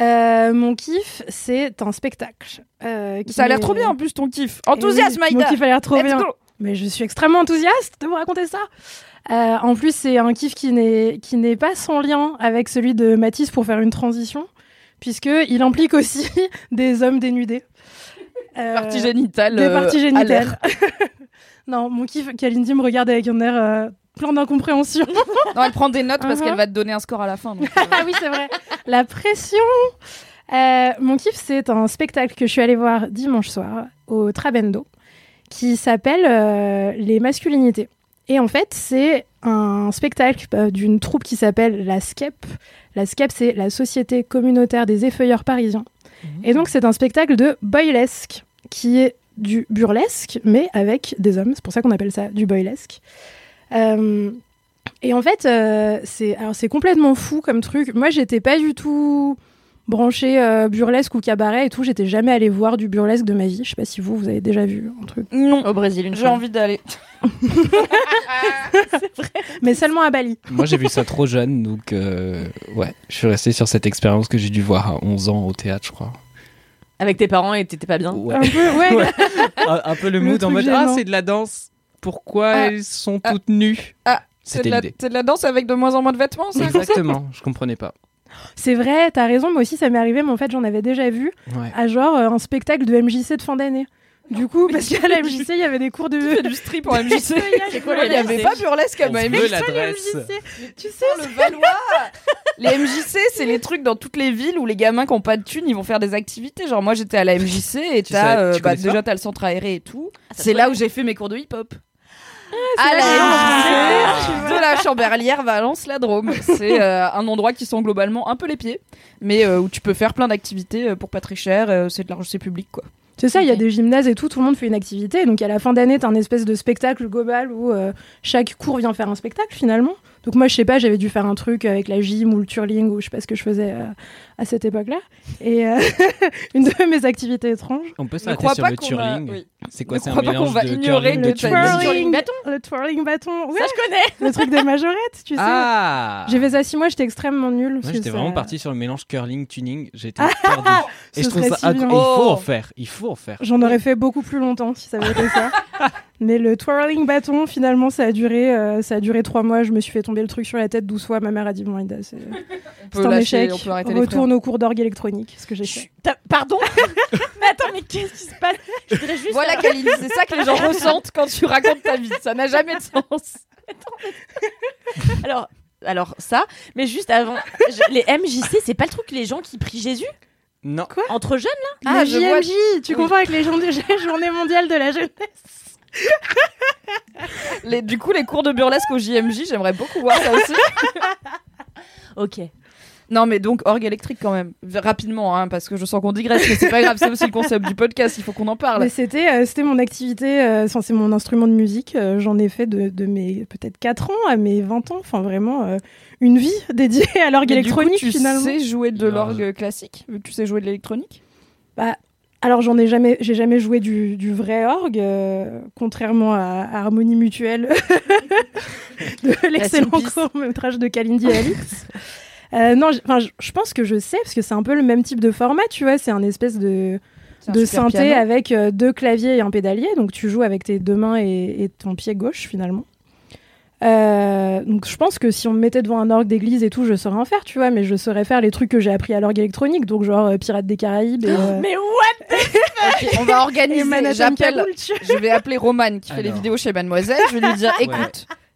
Euh, mon kiff, c'est un spectacle. euh, qui Ça a l'air est- trop bien en plus ton kiff. Enthousiasme, Aïda. Mon kiff a l'air trop Let's bien. go. Mais je suis extrêmement enthousiaste de vous raconter ça. Euh, en plus, c'est un kiff qui n'est qui n'est pas sans lien avec celui de Mathis pour faire une transition, puisque il implique aussi [laughs] des hommes dénudés. Euh, Partie génitale. des euh, parties à génitales. [laughs] non, mon kiff, Kalindi me regarde avec un air euh, plein d'incompréhension. [laughs] Non, elle prend des notes parce Mhm. qu'elle va te donner un score à la fin. donc, euh, [laughs] ah oui, c'est vrai. La pression. Euh, mon kiff, c'est un spectacle que je suis allée voir dimanche soir au Trabendo qui s'appelle euh, Les masculinités. Et en fait, c'est un spectacle euh, d'une troupe qui s'appelle la SCEP. La SCEP, c'est la Société communautaire des effeuilleurs parisiens. Et donc, c'est un spectacle de boylesque qui est du burlesque, mais avec des hommes. C'est pour ça qu'on appelle ça du boylesque. Euh, et en fait, euh, c'est alors c'est complètement fou comme truc. Moi, j'étais pas du tout branchée euh, burlesque ou cabaret et tout. J'étais jamais allée voir du burlesque de ma vie. Je sais pas si vous, vous avez déjà vu un truc. Non, Au Brésil, une j'ai envie d'aller. [laughs] Mais seulement à Bali. Moi, j'ai vu ça trop jeune, donc euh, ouais, je suis resté sur cette expérience que j'ai dû voir à 11 ans au théâtre, je crois. Avec tes parents et t'étais pas bien. Ouais. Un peu, ouais. [laughs] Ouais. [laughs] un, un peu le Le mood en mode gênant. ah c'est de la danse. Pourquoi Ah. elles sont Ah. toutes nues Ah, C'est C'était de, la- l'idée. c'est de la danse avec de moins en moins de vêtements, ça Exactement, je comprenais pas. C'est vrai, t'as raison. Moi aussi, ça m'est arrivé, mais en fait, j'en avais déjà vu Ouais. à genre euh, un spectacle de MJC de fin d'année. Du coup, parce qu'à la MJC, il y avait des cours de. Tu fais du strip en [laughs] MJC. C'est quoi, Il n'y avait pas burlesque à ma MJC. l'adresse. Tu sais, le Valois. Les MJC, c'est les trucs dans toutes les villes où les gamins qui ont pas de thunes, ils vont faire des activités. Genre moi, j'étais à la MJC et Tu t'as sais- euh, bah, déjà t'as le centre aéré et tout. ça c'est là où j'ai fait mes cours de hip-hop. C'est à là la MJC de la Chamberlière Valence la Drôme. [laughs] C'est euh, un endroit qui sent globalement un peu les pieds, mais euh, où tu peux faire plein d'activités euh, pour pas très cher. c'est de l'argent, c'est public quoi. C'est ça, il y a des gymnases et tout, tout le monde fait une activité. Donc à la fin d'année, t'as un espèce de spectacle global où euh, chaque cours vient faire un spectacle finalement. Donc moi, je sais pas, j'avais dû faire un truc avec la gym ou le twirling ou je sais pas ce que je faisais euh, à cette époque-là. Et euh, [laughs] une de mes activités étranges. On peut s'arrêter sur pas le qu'on twirling. va- oui. C'est quoi C'est un crois pas qu'on mélange va de ignorer curling le twirling. twirling bâton Le twirling bâton. Ouais, Ça, je connais. [laughs] le truc des majorettes, tu sais. Ah J'ai fait ça six mois, j'étais extrêmement nulle. Moi, j'étais ça- vraiment parti sur le mélange curling-tuning. J'étais [laughs] perdu. Et je trouve ça si. Il faut en faire. Il faut en faire. J'en aurais fait beaucoup plus longtemps si ça avait été ça. Mais le twirling bâton, finalement, ça a duré, euh, ça a duré trois mois. Je me suis fait tomber le truc sur la tête 12 fois. Ma mère a dit bon, Ida, c'est un lâcher, échec. on peut arrêter Retourne cours d'orgue électronique, ce que j'ai fait. Pardon [laughs] Mais attends, mais qu'est-ce qui se passe? Je juste. Voilà, Kaline, c'est ça que les gens ressentent quand tu racontes ta vie. Ça n'a jamais de sens. Alors, alors ça, mais juste avant, je- les MJC, c'est pas le truc les gens qui prient Jésus? Non. entre jeunes Ah, Ah, je vois- JMJ, tu Oui. confonds avec les journées, [laughs] journées mondiales de la jeunesse. Les- du coup, les cours de burlesque au JMJ, j'aimerais beaucoup voir ça aussi. [laughs] Ok. Non, mais donc, orgue électrique quand même. Rapidement, hein, parce que je sens qu'on digresse, mais c'est pas grave, c'est aussi le concept du podcast, il faut qu'on en parle. Mais c'était, euh, c'était mon activité, euh, c'est mon instrument de musique. euh, J'en ai fait de, de mes peut-être 4 ans à mes 20 ans. Enfin, vraiment, euh, une vie [laughs] dédiée à l'orgue Mais du coup, électronique tu finalement. sais jouer de l'orgue classique, vu que tu sais jouer de l'électronique? Bah, alors j'en ai jamais, j'ai jamais joué du, du vrai orgue, euh, contrairement à, à Harmonie Mutuelle [laughs] de l'excellent court métrage de Kalindi et Alix. [laughs] Euh, non, je pense que je sais parce que c'est un peu le même type de format, tu vois. C'est un espèce de, de synthé piano. avec euh, deux claviers et un pédalier, donc tu joues avec tes deux mains et, et ton pied gauche finalement. Euh, donc je pense que si on me mettait devant un orgue d'église et tout, je saurais en faire, tu vois, mais je saurais faire les trucs que j'ai appris à l'orgue électronique, donc genre euh, Pirates des Caraïbes. Et, euh, Mais what [laughs] on va organiser. Manhattan J'appelle, je vais appeler Romane qui fait les vidéos chez Mademoiselle. Je vais lui dire, Ouais.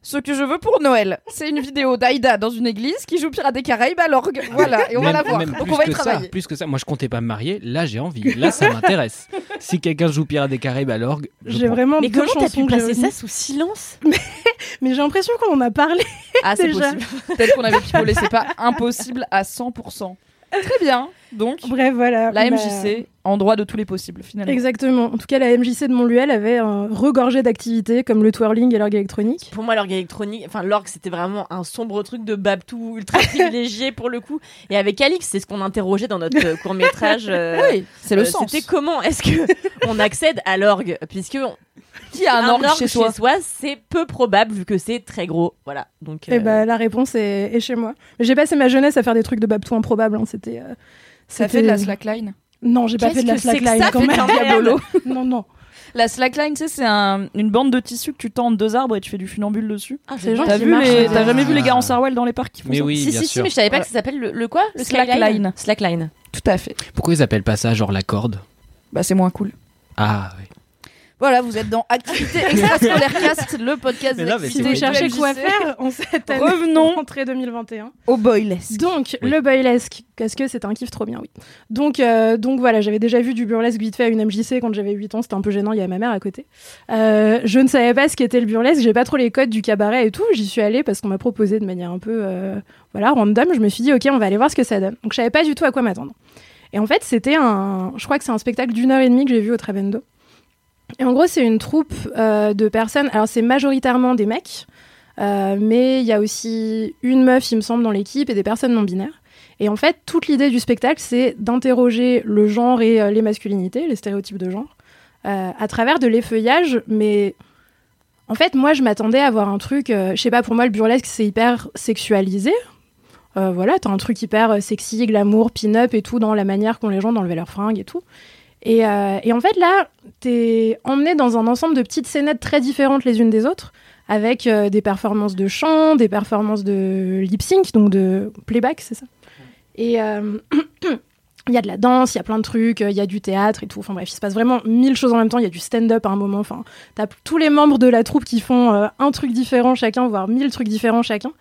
Ce que je veux pour Noël, c'est une vidéo d'Aïda dans une église qui joue Pirates des Caraïbes à l'orgue. [laughs] Voilà, et on va Même- la voir. même Donc plus on va y que ça, travailler. plus que ça. Moi, je comptais pas me marier. Là, j'ai envie. Là, ça m'intéresse. [laughs] si quelqu'un joue Pirates des Caraïbes à l'orgue, J'ai vraiment Mais deux comment t'as pu passer ça sous silence? [laughs] Mais j'ai l'impression qu'on en a parlé. Ah, c'est Déjà. possible. Peut-être qu'on avait pipolé, c'est pas impossible à 100%. Très bien. Donc, Bref, voilà. la Bah, MJC, endroit de tous les possibles, finalement. Exactement. En tout cas, la MJC de Montluel avait un regorgé d'activités comme le twirling et l'orgue électronique. Pour moi, l'orgue électronique, enfin l'orgue, c'était vraiment un sombre truc de Babtou ultra privilégié pour le coup. Et avec Alix, c'est ce qu'on interrogeait dans notre court métrage. Oui, c'est le Euh, sens. C'était comment est-ce que on accède à l'orgue? Puisque on- Qui a un, orgue, chez soi c'est peu probable vu que c'est très gros. Voilà. Donc Et euh, bah, la réponse est, est chez moi. J'ai passé ma jeunesse à faire des trucs de babtou improbables. hein. C'était. euh, Ça c'était- fait de la slackline? Non, j'ai pas fait de la slackline quand même. Diabolo. [laughs] non, non. La slackline, tu sais, c'est un- une bande de tissu que tu tends entre deux arbres et tu fais du funambule dessus. ah, C'est. T'as les... hein. T'as jamais vu les gars en Ah. Sarwell dans les parcs qui font Mais ça? oui, si bien si sûr. si, mais je savais pas Voilà. que ça s'appelle le, le quoi? Le Slackline. Slackline. Tout à fait. Pourquoi ils appellent pas ça genre la corde? Bah, c'est moins cool. Ah, oui. Voilà, vous êtes dans Activité [laughs] Extrascolaire Cast, le podcast Mais non, mais Si c'est vous oui. cherchez MJC. quoi faire en cette année Revenons. rentrée 2021. au boylesque. Donc, Oui. le burlesque, parce que c'est un kiff trop bien, oui. Donc, euh, donc voilà, j'avais déjà vu du burlesque vite fait à une MJC quand j'avais 8 ans, c'était un peu gênant, il y a ma mère à côté. Euh, je ne savais pas ce qu'était le burlesque, j'ai pas trop les codes du cabaret et tout, j'y suis allée parce qu'on m'a proposé de manière un peu, euh, voilà, random, je me suis dit, ok, on va aller voir ce que ça donne. Donc, je savais pas du tout à quoi m'attendre. Et en fait, c'était un, je crois que c'est un spectacle d'une heure et demie que j'ai vu au Travendo. Et en gros, c'est une troupe euh, de personnes, alors c'est majoritairement des mecs, euh, mais il y a aussi une meuf, il me semble, dans l'équipe et des personnes non binaires. Et en fait, toute l'idée du spectacle, c'est d'interroger le genre et euh, les masculinités, les stéréotypes de genre, à travers de l'effeuillage. Mais en fait, moi, je m'attendais à voir un truc, je sais pas, pour moi, le burlesque, c'est hyper sexualisé. Voilà, t'as un truc hyper sexy, glamour, pin-up et tout, dans la manière qu'ont les gens d'enlever leurs fringues et tout. Et, euh, et en fait, là, t'es emmené dans un ensemble de petites scénettes très différentes les unes des autres, avec euh, des performances de chant, des performances de lip sync, donc de playback, c'est ça. Et euh, il [clears throat] y a de la danse, il y a plein de trucs, euh, il y a du théâtre et tout. Enfin bref, il se passe vraiment mille choses en même temps. Il y a du stand-up à un moment. Enfin, t'as tous les membres de la troupe qui font euh, un truc différent chacun, voire mille trucs différents chacun.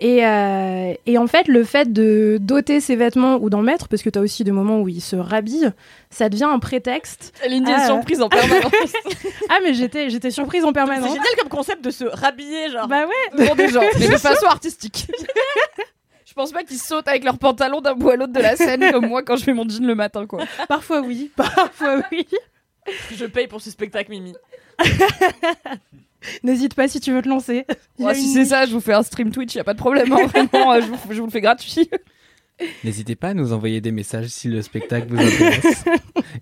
Et, euh, et en fait, le fait de doter ses vêtements ou d'en mettre, parce que t'as aussi des moments où ils se rhabillent, ça devient un prétexte. Lindy Ah, est surprise en permanence [laughs] Ah, mais j'étais, j'étais surprise en C'est permanence. génial comme concept de se rhabiller genre. Bah ouais, devant des gens, mais de façon artistique. [laughs] Je pense pas qu'ils sautent avec leurs pantalons d'un bout à l'autre de la scène comme moi quand je fais mon jean le matin, quoi. parfois oui, parfois oui. Je paye pour ce spectacle Mimi. [laughs] [laughs] N'hésite pas si tu veux te lancer. [laughs] Il Ouais, si une- c'est ça, je vous fais un stream Twitch, y a pas de problème. hein, vraiment, euh, je, vous, je vous le fais gratuit. [laughs] N'hésitez pas à nous envoyer des messages si le spectacle vous intéresse.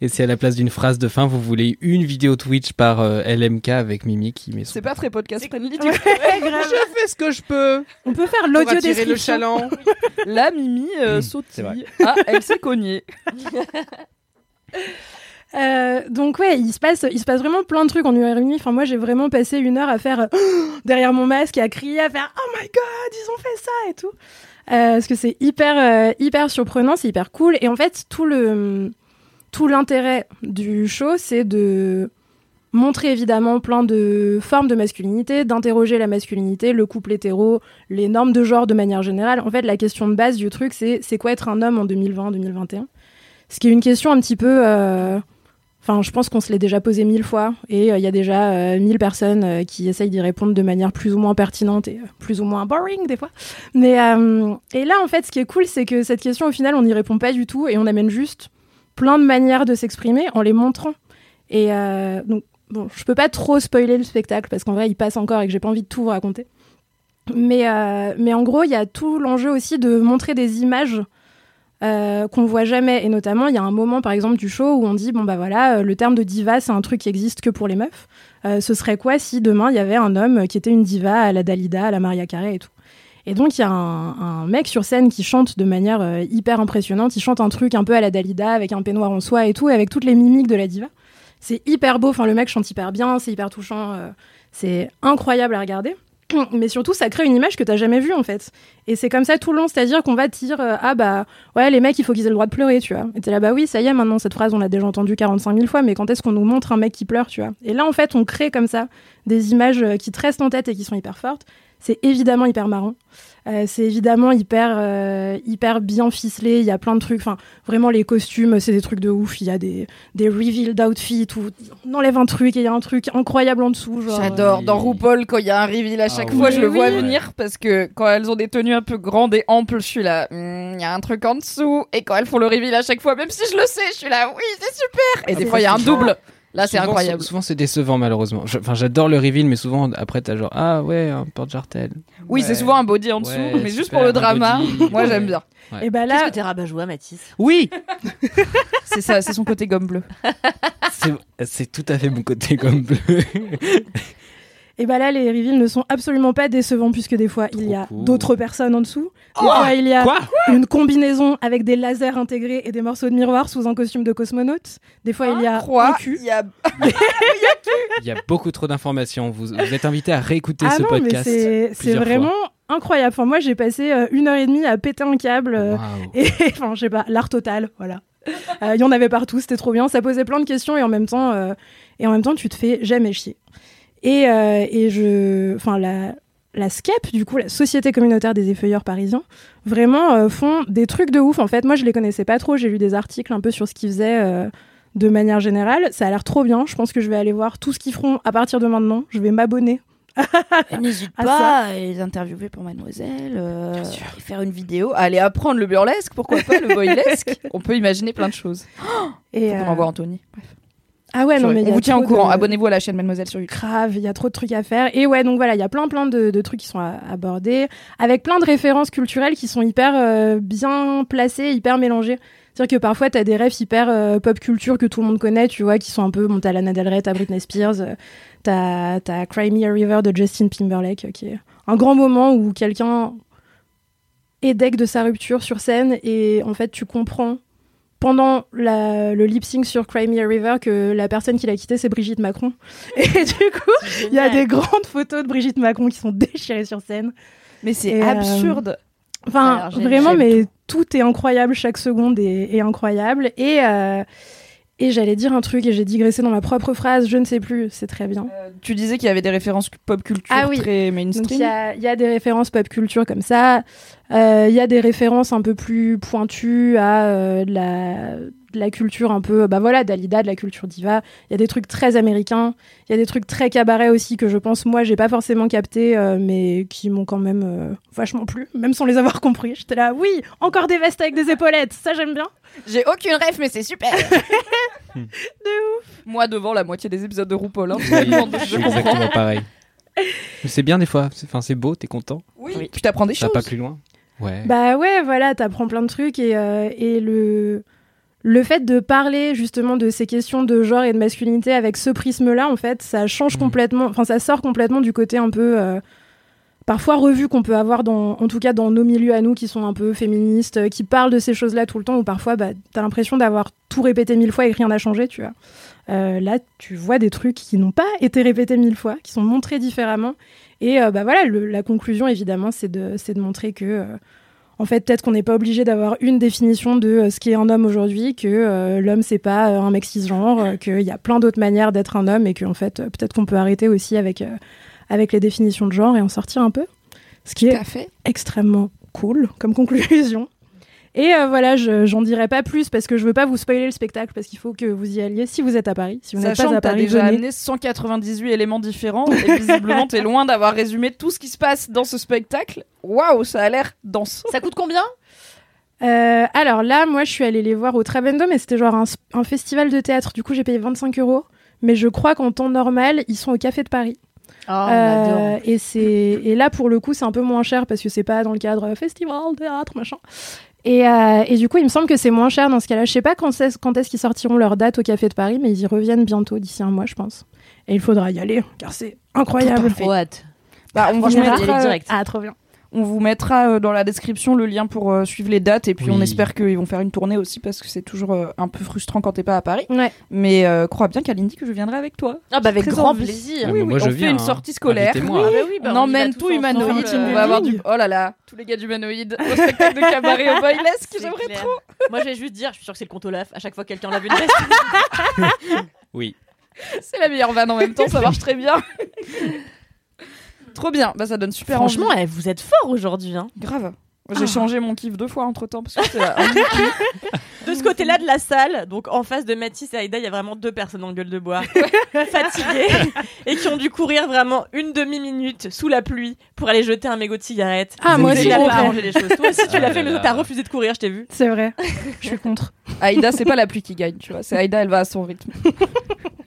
Et si à la place d'une phrase de fin, vous voulez une vidéo Twitch par euh, LMK avec Mimi qui met son... C'est pas très podcast friendly. du Ouais, coup. grave. Je fais ce que je peux On peut faire l'audio attirer le description. chaland. La Mimi euh, Mmh, sautille. c'est vrai. Ah, elle s'est cognée. Euh, donc ouais, il se passe, il se passe vraiment plein de trucs en une. Enfin moi j'ai vraiment passé une heure à faire euh, [gasps] derrière mon masque et à crier, à faire oh my god ils ont fait ça et tout. Euh, parce que c'est hyper hyper surprenant, c'est hyper cool et en fait tout le tout l'intérêt du show c'est de montrer évidemment plein de formes de masculinité, d'interroger la masculinité, le couple hétéro, les normes de genre de manière générale. En fait la question de base du truc c'est c'est quoi être un homme en 2020-2021 ce qui est une question un petit peu Enfin, je pense qu'on se l'est déjà posé mille fois et euh, il y a déjà euh, mille personnes euh, qui essayent d'y répondre de manière plus ou moins pertinente et plus ou moins boring des fois. Mais et là, en fait, ce qui est cool, c'est que cette question, au final, on n'y répond pas du tout et on amène juste plein de manières de s'exprimer en les montrant. Et donc, bon, je peux pas trop spoiler le spectacle parce qu'en vrai, il passe encore et que j'ai pas envie de tout vous raconter. Mais, mais en gros, il y a tout l'enjeu aussi de montrer des images euh, qu'on voit jamais. Et notamment, il y a un moment, par exemple, du show où on dit bon bah voilà, euh, le terme de diva, c'est un truc qui existe que pour les meufs. Euh, ce serait quoi si demain il y avait un homme qui était une diva à la Dalida, à la Maria Carey et tout. Et donc il y a un, mec sur scène qui chante de manière hyper impressionnante. Il chante un truc un peu à la Dalida avec un peignoir en soie et tout, et avec toutes les mimiques de la diva. C'est hyper beau. Enfin, le mec chante hyper bien, c'est hyper touchant. c'est incroyable à regarder. [clears throat] Mais surtout, ça crée une image que t'as jamais vue en fait. Et c'est comme ça tout le long, c'est-à-dire qu'on va dire euh, ah bah ouais les mecs il faut qu'ils aient le droit de pleurer, tu vois. Et t'es là bah oui ça y est maintenant cette phrase on l'a déjà entendue 45 000 fois, mais quand est-ce qu'on nous montre un mec qui pleure, tu vois? Et là en fait on crée comme ça des images euh, qui te restent en tête et qui sont hyper fortes. C'est évidemment hyper marrant. Euh, c'est évidemment hyper euh, hyper bien ficelé. Il y a plein de trucs. Enfin vraiment les costumes c'est des trucs de ouf. Il y a des des reveals d'outfits où on enlève un truc et il y a un truc incroyable en dessous. genre, euh, J'adore. Dans RuPaul, quand il y a un reveal à chaque Ah fois, oui. je le vois Oui. venir parce que quand elles ont des tenues un peu grandes et amples, je suis là, Hmm, il y a un truc en dessous. Et quand elles font le reveal à chaque fois, même si je le sais, je suis là, oui, c'est super. Et des Ah, fois, il y a un double. Là, c'est incroyable. sou- Souvent, c'est décevant, malheureusement. Enfin, j'adore le reveal, mais souvent, après, t'as genre, ah ouais, un porte-jartel. Oui, Ouais. c'est souvent un body en dessous, Ouais, mais juste pour le drama, moi j'aime bien. Et bah Qu'est-ce là que t'es rabat-joie, Mathis Oui [laughs] C'est ça, c'est son côté gomme bleue. C'est- tout à fait mon côté comme bleu. [laughs] Et bah là, les reveals ne sont absolument pas décevants puisque des fois il y a cool. d'autres personnes en dessous. Des fois il y a Quoi une combinaison avec des lasers intégrés et des morceaux de miroir sous un costume de cosmonaute. Des fois il y a un cul. il y a [laughs] Il y a beaucoup trop d'informations. Vous, vous êtes invité à réécouter Ah ce non, mais podcast. c'est c'est plusieurs fois. vraiment incroyable. Enfin, moi j'ai passé euh, une heure et demie à péter un câble. euh, et [laughs] enfin, je sais pas, l'art total, voilà. Euh, Il y en avait partout, c'était trop bien. Ça posait plein de questions et en même temps, euh, et en même temps, tu te fais jamais chier. Et, euh, et je, enfin la la SCEP, du coup, la Société communautaire des effeuilleurs parisiens, vraiment euh, font des trucs de ouf. En fait, moi, je les connaissais pas trop. J'ai lu des articles un peu sur ce qu'ils faisaient euh, de manière générale. Ça a l'air trop bien. Je pense que je vais aller voir tout ce qu'ils feront à partir de maintenant. Je vais m'abonner. N'hésite [laughs] pas à les interviewer pour Mademoiselle, euh, faire une vidéo, aller apprendre le burlesque, pourquoi pas le [laughs] boylesque. On peut imaginer plein de choses. Et Faut qu'on envoie Anthony. Ah ouais, non mais on vous tient au courant. de- Abonnez-vous à la chaîne Mademoiselle sur YouTube. grave, il y a trop de trucs à faire. Et ouais, donc voilà, il y a plein plein de, de trucs qui sont à- abordés, avec plein de références culturelles qui sont hyper euh, bien placées, hyper mélangées. C'est-à-dire que parfois, t'as des refs hyper euh, pop culture que tout le monde connaît, tu vois, qui sont un peu, bon, t'as Lana Del Rey, t'as Britney Spears, euh, t'as, t'as Cry Me a River de Justin Timberlake, euh, qui est un grand moment où quelqu'un est deck de sa rupture sur scène et en fait, tu comprends pendant la- le lip sync sur Cry Me a River que la personne qui l'a quitté, c'est Brigitte Macron. [laughs] Et du coup, il y a des grandes photos de Brigitte Macron qui sont [laughs] déchirées sur scène. Mais c'est euh, absurde. Enfin, vraiment, mais tout. est incroyable, chaque seconde est, est incroyable. Et, euh, et j'allais dire un truc et j'ai digressé dans ma propre phrase, je ne sais plus, c'est très bien. Tu disais qu'il y avait des références pop culture Ah oui. très il mainstream. y il y a des références pop culture comme ça, Euh, il y a des références un peu plus pointues à euh, de, la, de la culture un peu, bah voilà, Dalida, de la culture diva. Il y a des trucs très américains, il y a des trucs très cabaret aussi que je pense moi j'ai pas forcément capté, euh, mais qui m'ont quand même euh, vachement plu, même sans les avoir compris. J'étais là, oui, encore des vestes avec des épaulettes, ça j'aime bien. J'ai aucune ref, mais c'est super. [laughs] de ouf. Moi devant la moitié des épisodes de RuPaul. Hein, Oui, je exactement pareil. [laughs] C'est bien des fois. C'est- Enfin, c'est beau, t'es content. Oui. Puis t'apprends des Ça choses. va pas plus loin. Ouais. Bah ouais, voilà, t'apprends plein de trucs et, euh, et le, le fait de parler justement de ces questions de genre et de masculinité avec ce prisme-là, en fait, ça change complètement, enfin ça sort complètement du côté un peu euh, parfois revu qu'on peut avoir dans, en tout cas dans nos milieux à nous qui sont un peu féministes, euh, qui parlent de ces choses-là tout le temps, ou parfois bah, t'as l'impression d'avoir tout répété mille fois et que rien n'a changé, tu vois. Euh, là, tu vois des trucs qui n'ont pas été répétés mille fois, qui sont montrés différemment. Et euh, bah voilà, le- la conclusion évidemment, c'est de, c'est de montrer que euh, en fait, peut-être qu'on n'est pas obligé d'avoir une définition de euh, ce qu'est un homme aujourd'hui, que euh, l'homme c'est pas euh, un mec cisgenre, qu'il y a plein d'autres manières d'être un homme et qu'en fait, peut-être qu'on peut arrêter aussi avec, avec les définitions de genre et en sortir un peu. Ce qui Tout est fait. extrêmement cool comme conclusion. Et euh, voilà, je- j'en dirai pas plus parce que je veux pas vous spoiler le spectacle parce qu'il faut que vous y alliez si vous êtes à Paris. Si vous n'êtes Sachant pas que à t'as Paris, déjà venez. amené 198 éléments différents et visiblement t'es loin d'avoir résumé tout ce qui se passe dans ce spectacle. Waouh, ça a l'air dense. Ça coûte combien? Euh, alors là, moi, je suis allée les voir au Trabendo, mais c'était genre un, festival de théâtre. Du coup, j'ai payé 25 euros. Mais je crois qu'en temps normal, ils sont au Café de Paris. Oh, Euh, et, c'est... et là, pour le coup, c'est un peu moins cher parce que c'est pas dans le cadre festival, théâtre, machin. Et, euh, et du coup, il me semble que c'est moins cher dans ce cas-là. Je sais pas quand, est-ce qu'ils sortiront leur date au Café de Paris, mais ils y reviennent bientôt, d'ici un mois, je pense. Et il faudra y aller, car c'est incroyable. Trop hâte. Bah, on j'y mettra allais direct. Ah, trop bien. On vous mettra euh, dans la description le lien pour euh, suivre les dates et puis on espère qu'ils vont faire une tournée aussi parce que c'est toujours euh, un peu frustrant quand t'es pas à Paris. Ouais. Mais euh, crois bien Kalindi que je viendrai avec toi. Ah bah avec grand envie. plaisir. Oui, oui, moi, je on viens, fait une hein. sortie scolaire. Invitez-moi. Ah bah oui, bah, on, emmène tout ensemble. humanoïde. On va avoir du. Oh là là, tous les gars d'humanoïde au spectacle de cabaret au Boylesque, C'est j'aimerais trop. Moi, je vais juste dire, je suis sûre que c'est le compte Olaf. À chaque fois que quelqu'un une veste. [laughs] Oui. C'est la meilleure vanne en même temps, ça marche très bien. [laughs] trop bien, bah ça donne super Franchement, envie. eh, vous êtes fort aujourd'hui. Hein. Grave. J'ai changé mon kiff deux fois entre temps parce que là. [laughs] De ce côté-là de la salle, donc en face de Mathis et Aïda, il y a vraiment deux personnes en gueule de bois, [laughs] fatiguées, et qui ont dû courir vraiment une demi-minute sous la pluie pour aller jeter un mégot de cigarette. Ah, moi aussi, les choses. Toi aussi, tu Ah l'as fait, mais là. t'as refusé de courir, je t'ai vu. C'est vrai. [laughs] je suis contre. Aïda, c'est pas la pluie qui gagne, tu vois. C'est Aïda, elle va à son rythme.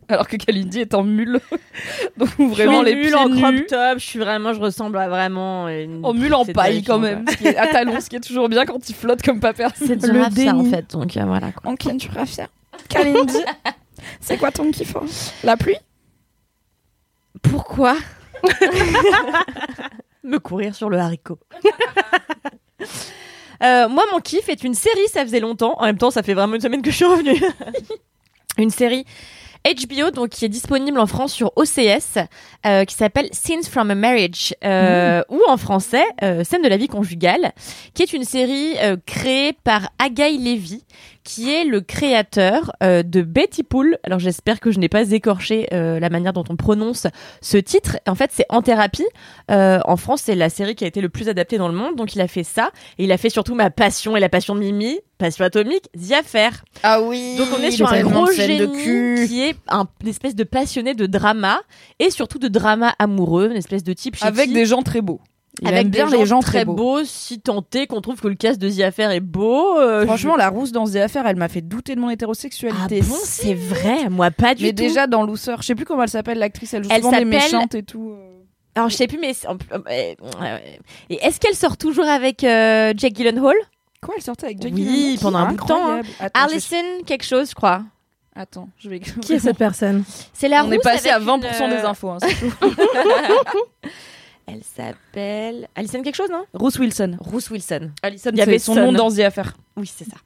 Alors que Kalindi est en mule. [laughs] Donc vraiment je les suis pieds en crop nus. top, je suis vraiment, je ressemble à vraiment une... En mule en paille quand même, ce qui est à talons, ce qui est toujours bien quand il flotte comme pas personne. C'est Le ça en déni. fait, donc euh, voilà. Quoi. Ok, tu raffia. Kalindi, [laughs] c'est quoi ton kiff hein? La pluie? Pourquoi? [laughs] Me courir sur le haricot. Euh, moi, mon kiff est une série, ça faisait longtemps. En même temps, ça fait vraiment une semaine que je suis revenue. une série HBO, donc qui est disponible en France sur OCS, euh, qui s'appelle Scenes from a Marriage, euh, ou en français, euh, Scène de la vie conjugale, qui est une série euh, créée par Agaï Levy, qui est le créateur euh, de Betty Pool. Alors j'espère que je n'ai pas écorché euh, la manière dont on prononce ce titre. En fait, c'est En thérapie. Euh, en France, c'est la série qui a été le plus adaptée dans le monde, donc il a fait ça. Et il a fait surtout ma passion et la passion de Mimi, Passion atomique, The Affair. Ah oui Donc on est sur un gros génie qui est un, une espèce de passionné de drama et surtout de drama amoureux, une espèce de type chez Avec qui- des gens très beaux. Il avec aime bien des les gens très très beaux. si tenté qu'on trouve que le cast de The Affair est beau. euh, Franchement, la rousse dans The Affair, elle m'a fait douter de mon je- ah hétérosexualité. bon, c'est vrai, moi pas du Mais tout. déjà dans Loser, je sais plus comment elle s'appelle l'actrice, elle joue Elle souvent des s'appelle- méchantes et tout. euh. Alors je sais plus, mais euh, et est-ce qu'elle sort toujours avec euh, Jake Gyllenhaal? Quoi, elle sortait avec Jake Oui, Gyllenhaal? pendant un bout de temps, hein. Je- Alison quelque chose, je crois. Attends, je vais. Qui est cette personne? C'est la On est passé à avec 20% une, des infos. hein, c'est tout. [laughs] [laughs] Elle s'appelle Alison quelque chose, non? Ruth Wilson. Ruth Wilson. Alison, Il y avait son nom dans The Affair. Oui, c'est ça.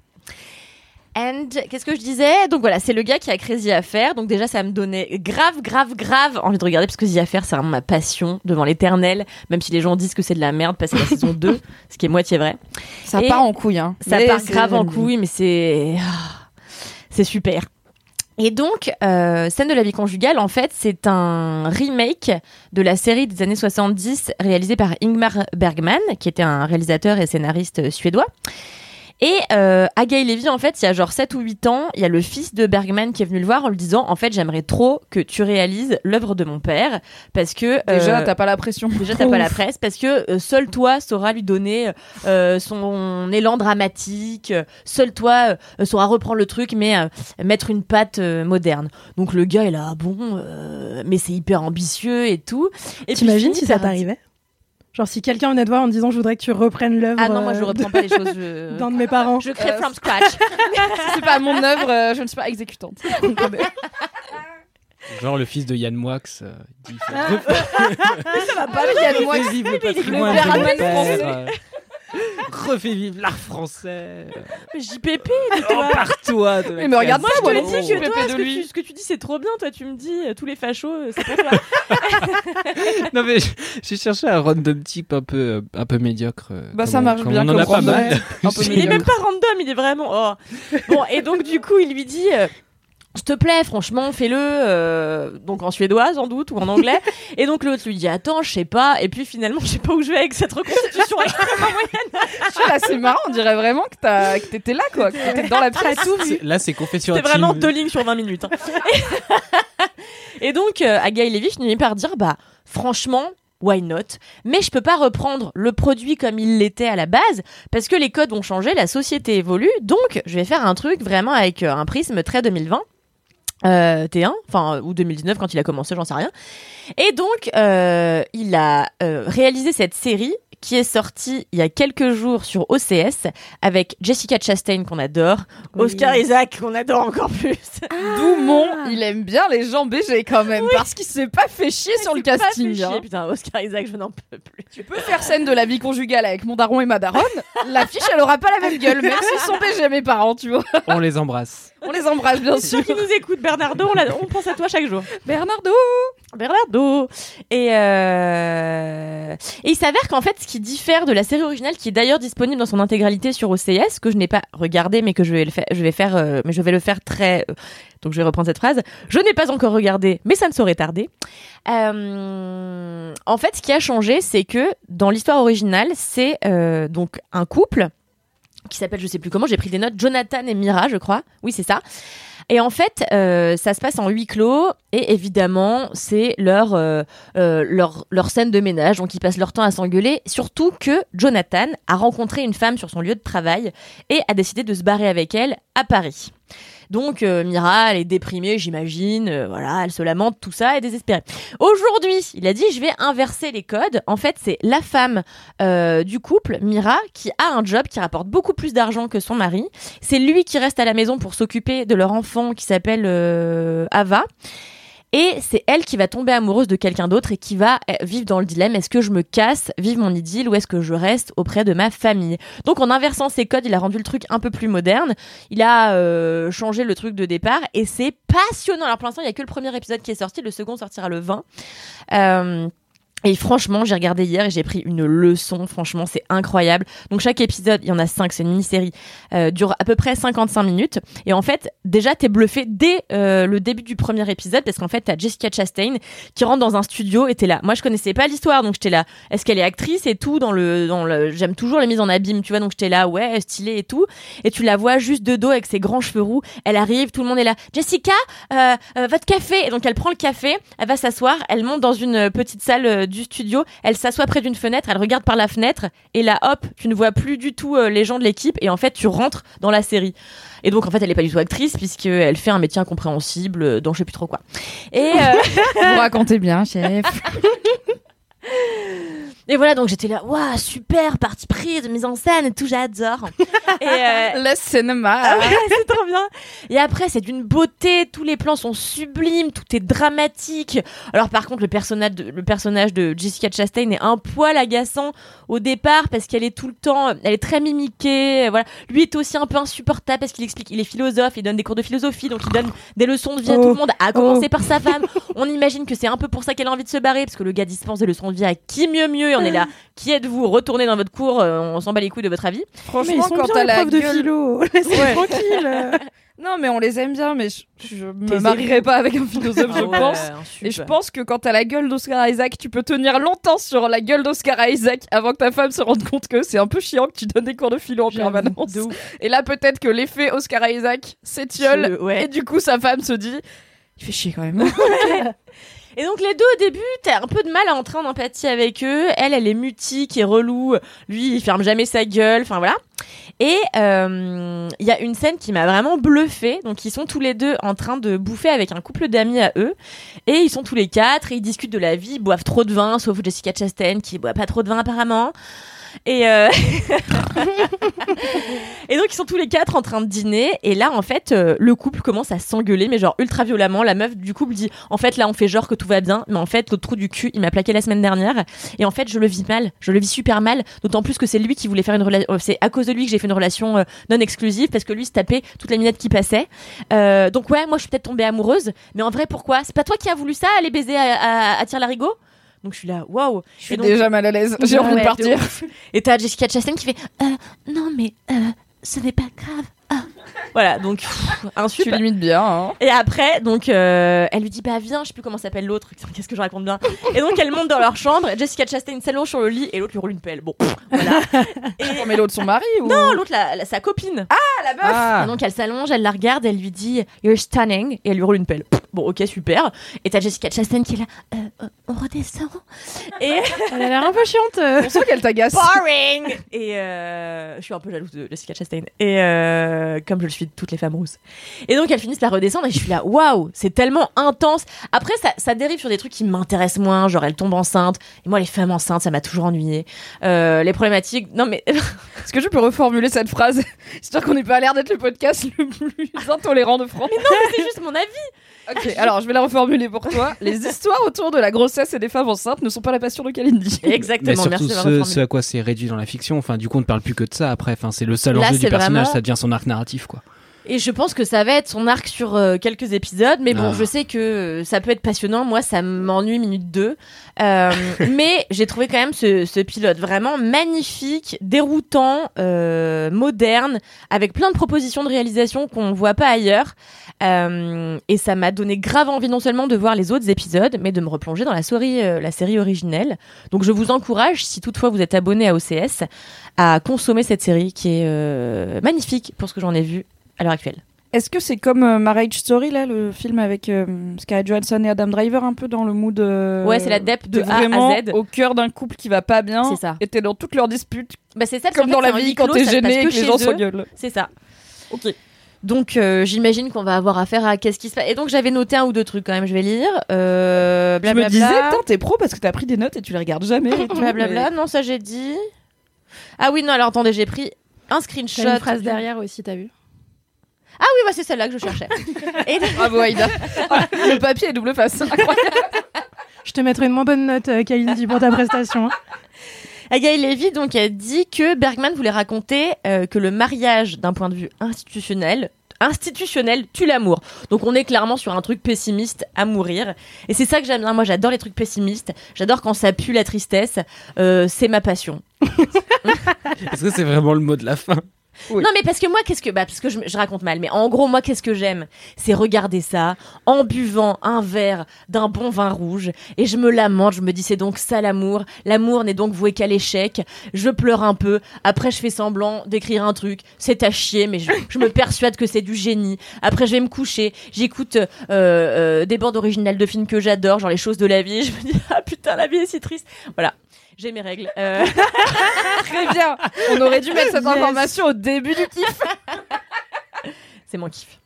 And qu'est-ce que je disais? Donc voilà, c'est le gars qui a créé The Affair. Donc déjà, ça me donnait grave, grave, grave envie de regarder parce que The Affair, c'est vraiment ma passion devant l'éternel. Même si les gens disent que c'est de la merde, passer la [laughs] saison 2, ce qui est moitié vrai. Ça Et part en couille. Hein. Ça Mais part grave en couille, mais c'est ah, c'est super. Et donc, euh, Scène de la vie conjugale, en fait, c'est un remake de la série des années 70 réalisée par Ingmar Bergman, qui était un réalisateur et scénariste suédois. Et euh, à Gay Levy, en fait, il y a genre 7 ou 8 ans, il y a le fils de Bergman qui est venu le voir en lui disant En fait, j'aimerais trop que tu réalises l'œuvre de mon père. Parce que. Déjà, euh, t'as pas la pression. Déjà, t'as pas la presse parce que euh, seul toi saura lui donner euh, son élan dramatique. Seul toi euh, saura reprendre le truc, mais euh, mettre une patte euh, moderne. Donc le gars est là, bon, euh, mais c'est hyper ambitieux et tout. Et T'imagines si ça t'arrivait Genre si quelqu'un venait te voir en disant je voudrais que tu reprennes l'œuvre. Ah non, moi je euh, reprends pas les [laughs] choses. Je... d'un de mes [laughs] parents. Je crée Euh, from scratch. [laughs] Si c'est pas mon œuvre, euh, je ne suis pas exécutante. Genre le fils de Yann Moix. euh, dit, Ah. ça va pas, Yann Moix. Le patrimoine de mon père, euh, Refais vivre l'art français. JPP, Oh, par toi. de Mais me regarde pas, moi, je te que toi, pépé ce de que, lui. tu, ce que tu dis, c'est trop bien. Toi, tu me dis, euh, tous les fachos, euh, c'est pour toi. [laughs] [laughs] Non mais j'ai cherché un random type un peu euh, un peu médiocre. Bah, ça on- marche bien On en a pas mal. [laughs] il est même pas random, il est vraiment. Oh. Bon, et donc du coup, il lui dit. Euh, s'il te plaît, franchement, fais-le. euh, donc en suédois, sans doute, ou en anglais. et donc l'autre lui dit Attends, je sais pas. Et puis finalement, je sais pas où je vais avec cette reconstitution [laughs] extrêmement moyenne. Là, c'est marrant, on dirait vraiment que t'as- que t'étais là, quoi. Que t'étais dans la T'as tout vu. C'est- Là c'est confession C'était vraiment deux lignes sur 20 minutes. hein. et [laughs] donc, euh, à Guy Levy, je finis par dire Bah, franchement. Why not? Mais je peux pas reprendre le produit comme il l'était à la base parce que les codes ont changé, la société évolue. Donc, je vais faire un truc vraiment avec euh, un prisme très 2020. Euh, T1, enfin ou 2019 quand il a commencé, j'en sais rien. Et donc euh, il a euh, réalisé cette série qui est sortie il y a quelques jours sur OCS avec Jessica Chastain qu'on adore, Oui. Oscar Isaac qu'on adore encore plus. D'où mon, il aime bien les gens BG quand même, parce qu'il s'est pas fait chier sur le C'est pas casting. fait hein. chier, putain, Oscar Isaac, je n'en peux plus. Tu peux faire scène de la vie conjugale avec mon daron et ma daronne, l'affiche elle aura pas la même gueule, même s'ils sont BG mes parents, tu vois. On les embrasse. On les embrasse bien [laughs] Ceux sûr. qui nous écoutent, Bernardo, on, l'a- on pense à toi chaque jour. Bernardo Bernardo. Et, euh... et il s'avère qu'en fait, ce qui diffère de la série originale, qui est d'ailleurs disponible dans son intégralité sur OCS, que je n'ai pas regardé, mais que je vais le faire, je vais faire, euh, mais je vais le faire très. euh, Donc je vais reprendre cette phrase. Je n'ai pas encore regardé, mais ça ne saurait tarder. Euh, En fait, ce qui a changé, c'est que dans l'histoire originale, c'est euh, donc un couple qui s'appelle, je sais plus comment, j'ai pris des notes, Jonathan et Mira, je crois. Oui, c'est ça. Et en fait, euh, ça se passe en huis clos et évidemment, c'est leur, euh, euh, leur leur scène de ménage. Donc, ils passent leur temps à s'engueuler. Surtout que Jonathan a rencontré une femme sur son lieu de travail et a décidé de se barrer avec elle à Paris. Donc euh, Mira, elle est déprimée, j'imagine. euh, voilà, elle se lamente, tout ça, est désespérée. Aujourd'hui, il a dit je vais inverser les codes. En fait, c'est la femme euh, du couple, Mira, qui a un job qui rapporte beaucoup plus d'argent que son mari. C'est lui qui reste à la maison pour s'occuper de leur enfant qui s'appelle euh, Ava. Et c'est elle qui va tomber amoureuse de quelqu'un d'autre et qui va euh, vivre dans le dilemme est-ce que je me casse, vive mon idylle ou est-ce que je reste auprès de ma famille? Donc en inversant ces codes, il a rendu le truc un peu plus moderne. Il a euh, changé le truc de départ et c'est passionnant. Alors pour l'instant, il y a que le premier épisode qui est sorti, le second sortira le 20. Euh, et franchement, j'ai regardé hier et j'ai pris une leçon. Franchement, c'est incroyable. Donc chaque épisode, il y en a cinq, c'est une mini-série, euh, dure à peu près 55 minutes. Et en fait, déjà, t'es bluffé dès euh, le début du premier épisode parce qu'en fait, t'as Jessica Chastain qui rentre dans un studio et t'es là. Moi, je connaissais pas l'histoire, donc j'étais là. Est-ce qu'elle est actrice et tout dans le, dans le. J'aime toujours les mises en abîme, tu vois. Donc j'étais là, ouais, stylée et tout. Et tu la vois juste de dos avec ses grands cheveux roux. Elle arrive, tout le monde est là. Jessica, euh, euh, votre café. Et donc elle prend le café, elle va s'asseoir, elle monte dans une petite salle du studio, elle s'assoit près d'une fenêtre, elle regarde par la fenêtre et là hop, tu ne vois plus du tout euh, les gens de l'équipe et en fait tu rentres dans la série. Et donc en fait elle est pas du tout actrice puisqu'elle fait un métier incompréhensible euh, dans je sais plus trop quoi. Et euh, [laughs] Vous racontez bien, chef. [laughs] Et voilà, donc j'étais là, waouh, super, parti pris de mise en scène et tout, j'adore. et euh, [laughs] Le cinéma. Ah ouais, [laughs] c'est trop bien. Et après, c'est d'une beauté, tous les plans sont sublimes, tout est dramatique. Alors par contre, le personnage de, le personnage de Jessica Chastain est un poil agaçant au départ parce qu'elle est tout le temps, elle est très mimiquée. Voilà, lui est aussi un peu insupportable parce qu'il explique, il est philosophe, il donne des cours de philosophie, donc il donne des leçons de vie à Oh. tout le monde, à commencer Oh. par sa [laughs] femme. On imagine que c'est un peu pour ça qu'elle a envie de se barrer parce que le gars dispense des leçons de vie à qui mieux mieux. On est là, [laughs] qui êtes-vous? Retournez dans votre cours, euh, on s'en bat les couilles de votre avis. Mais ils Franchement, sont quand t'as les la profs de gueule... philo. [laughs] Laissez Ouais. tranquille. [laughs] Non, mais on les aime bien, mais je, je me marierai pas avec un philosophe, je Ah ouais, pense. Et je pense que quand t'as la gueule d'Oscar Isaac, tu peux tenir longtemps sur la gueule d'Oscar Isaac avant que ta femme se rende compte que c'est un peu chiant que tu donnes des cours de philo en permanence. Et là, peut-être que l'effet Oscar Isaac s'étiole. Ouais. Et du coup, sa femme se dit Il fait chier quand même. Et donc les deux au début, t'as un peu de mal à entrer en empathie avec eux. Elle, elle est mutique et relou. Lui, il ferme jamais sa gueule. Enfin voilà. Et euh, il y a une scène qui m'a vraiment bluffée. Donc ils sont tous les deux en train de bouffer avec un couple d'amis à eux. Et ils sont tous les quatre et ils discutent de la vie. Ils boivent trop de vin, sauf Jessica Chastain qui boit pas trop de vin apparemment. Et, euh, [laughs] et donc ils sont tous les quatre en train de dîner. Et là en fait euh, le couple commence à s'engueuler mais genre ultra violemment. La meuf du couple dit en fait là on fait genre que tout va bien mais en fait l'autre trou du cul il m'a plaqué la semaine dernière. Et en fait je le vis mal, je le vis super mal. D'autant plus que c'est lui qui voulait faire une relation, c'est à cause de lui que j'ai fait une relation euh, non exclusive parce que lui se tapait toutes les minettes qui passaient. Euh, donc ouais moi je suis peut-être tombée amoureuse. Mais en vrai pourquoi? C'est pas toi qui as voulu ça aller baiser à, à, à Tire-Larigot donc je suis là, waouh. Je suis déjà mal à l'aise. J'ai envie de partir. Et t'as Jessica Chastain qui fait euh, non mais euh, ce n'est pas grave. Ah. Voilà donc pff, un Tu limites bien. Hein. Et après donc euh, elle lui dit bah viens je sais plus comment s'appelle l'autre qu'est-ce que je raconte bien. Et donc elle monte dans leur chambre. Jessica Chastain s'allonge sur le lit et l'autre lui roule une pelle. Bon pff, voilà. [laughs] Oh, mais l'autre, son mari ou... Non l'autre la, la- sa copine. Ah, la meuf Ah. Et donc elle s'allonge, elle la regarde, elle lui dit You're stunning et elle lui roule une pelle. Pff, Bon ok super. Et t'as Jessica Chastain qui est là Euh, euh, on redescend. Et [laughs] Elle a l'air un peu chiante. On sent qu'elle t'agace. boring et euh, je suis un peu jalouse de Jessica Chastain et euh, comme je le suis de toutes les femmes rousses. Et donc elles finissent par redescendre et je suis là waouh c'est tellement intense. Après ça, ça dérive sur des trucs qui m'intéressent moins genre elle tombe enceinte et moi les femmes enceintes ça m'a toujours ennuyé euh, les problématiques non mais [laughs] Est-ce que je peux reformuler cette phrase? [laughs] Histoire qu'on n'ait pas l'air d'être le podcast le plus [laughs] intolérant de France. non mais c'est juste mon avis Ok, alors je vais la reformuler pour toi. Les [laughs] histoires autour de la grossesse et des femmes enceintes ne sont pas la passion de Kalindi. Mais exactement surtout merci de ce, ce à quoi c'est réduit dans la fiction. Enfin, du coup, on ne parle plus que de ça après. Enfin, c'est le seul enjeu du personnage, vraiment- ça devient son arc narratif, quoi. Et je pense que ça va être son arc sur euh, quelques épisodes, mais bon, Ah. je sais que euh, ça peut être passionnant. Moi, ça m'ennuie minute 2. Euh, [laughs] mais j'ai trouvé quand même ce, ce pilote vraiment magnifique, déroutant, euh, moderne, avec plein de propositions de réalisation qu'on voit pas ailleurs. Et ça m'a donné grave envie non seulement de voir les autres épisodes, mais de me replonger dans la série, la série originelle. Donc je vous encourage, si toutefois vous êtes abonné à OCS, à consommer cette série qui est magnifique pour ce que j'en ai vu à l'heure actuelle. Est-ce que c'est comme euh, Marriage Story, là, le film avec euh, Scarlett Johansson et Adam Driver, un peu dans le mood. euh, Ouais, c'est la dep de A à vraiment Z. au cœur d'un couple qui va pas bien. C'est ça. Et t'es dans toutes leurs disputes, Bah c'est ça, parce comme dans fait, la vie quand t'es gêné et que les gens s'engueulent. C'est ça. Ok. Donc euh, j'imagine qu'on va avoir affaire à qu'est-ce qui se passe. Et donc j'avais noté un ou deux trucs quand même, je vais lire. Euh, Je me blablabla. disais, putain, t'es pro parce que t'as pris des notes et tu les regardes jamais. [laughs] Blablabla, mais- non ça j'ai dit. Ah oui non alors attendez j'ai pris un screenshot. Une phrase derrière aussi, t'as vu? Ah oui bah, c'est celle-là que je cherchais. [laughs] Et Bravo Aïda. [laughs] le papier est double face. Incroyable. Je te mettrai une moins bonne note, euh, Kalindi, pour ta prestation. hein. [laughs] Agaï Lévy donc a dit que Bergman voulait raconter euh, que le mariage d'un point de vue institutionnel institutionnel tue l'amour. Donc on est clairement sur un truc pessimiste à mourir. Et c'est ça que j'aime bien. Moi j'adore les trucs pessimistes. J'adore quand ça pue la tristesse. Euh, c'est ma passion. Est-ce que c'est vraiment le mot de la fin? Oui. Non mais parce que moi qu'est-ce que bah parce que je, je raconte mal mais en gros moi qu'est-ce que j'aime? C'est regarder ça en buvant un verre d'un bon vin rouge et je me lamente je me dis c'est donc ça l'amour. L'amour n'est donc voué qu'à l'échec. Je pleure un peu. Après je fais semblant d'écrire un truc. C'est à chier mais je, je me [laughs] persuade que c'est du génie. Après je vais me coucher. J'écoute euh, euh, des bandes originales de films que j'adore genre les choses de la vie. Je me dis [laughs] ah putain la vie est si triste. Voilà j'ai mes règles [laughs] Euh, Très bien. On aurait dû mettre cette Yes. information au début du kiff. c'est mon kiff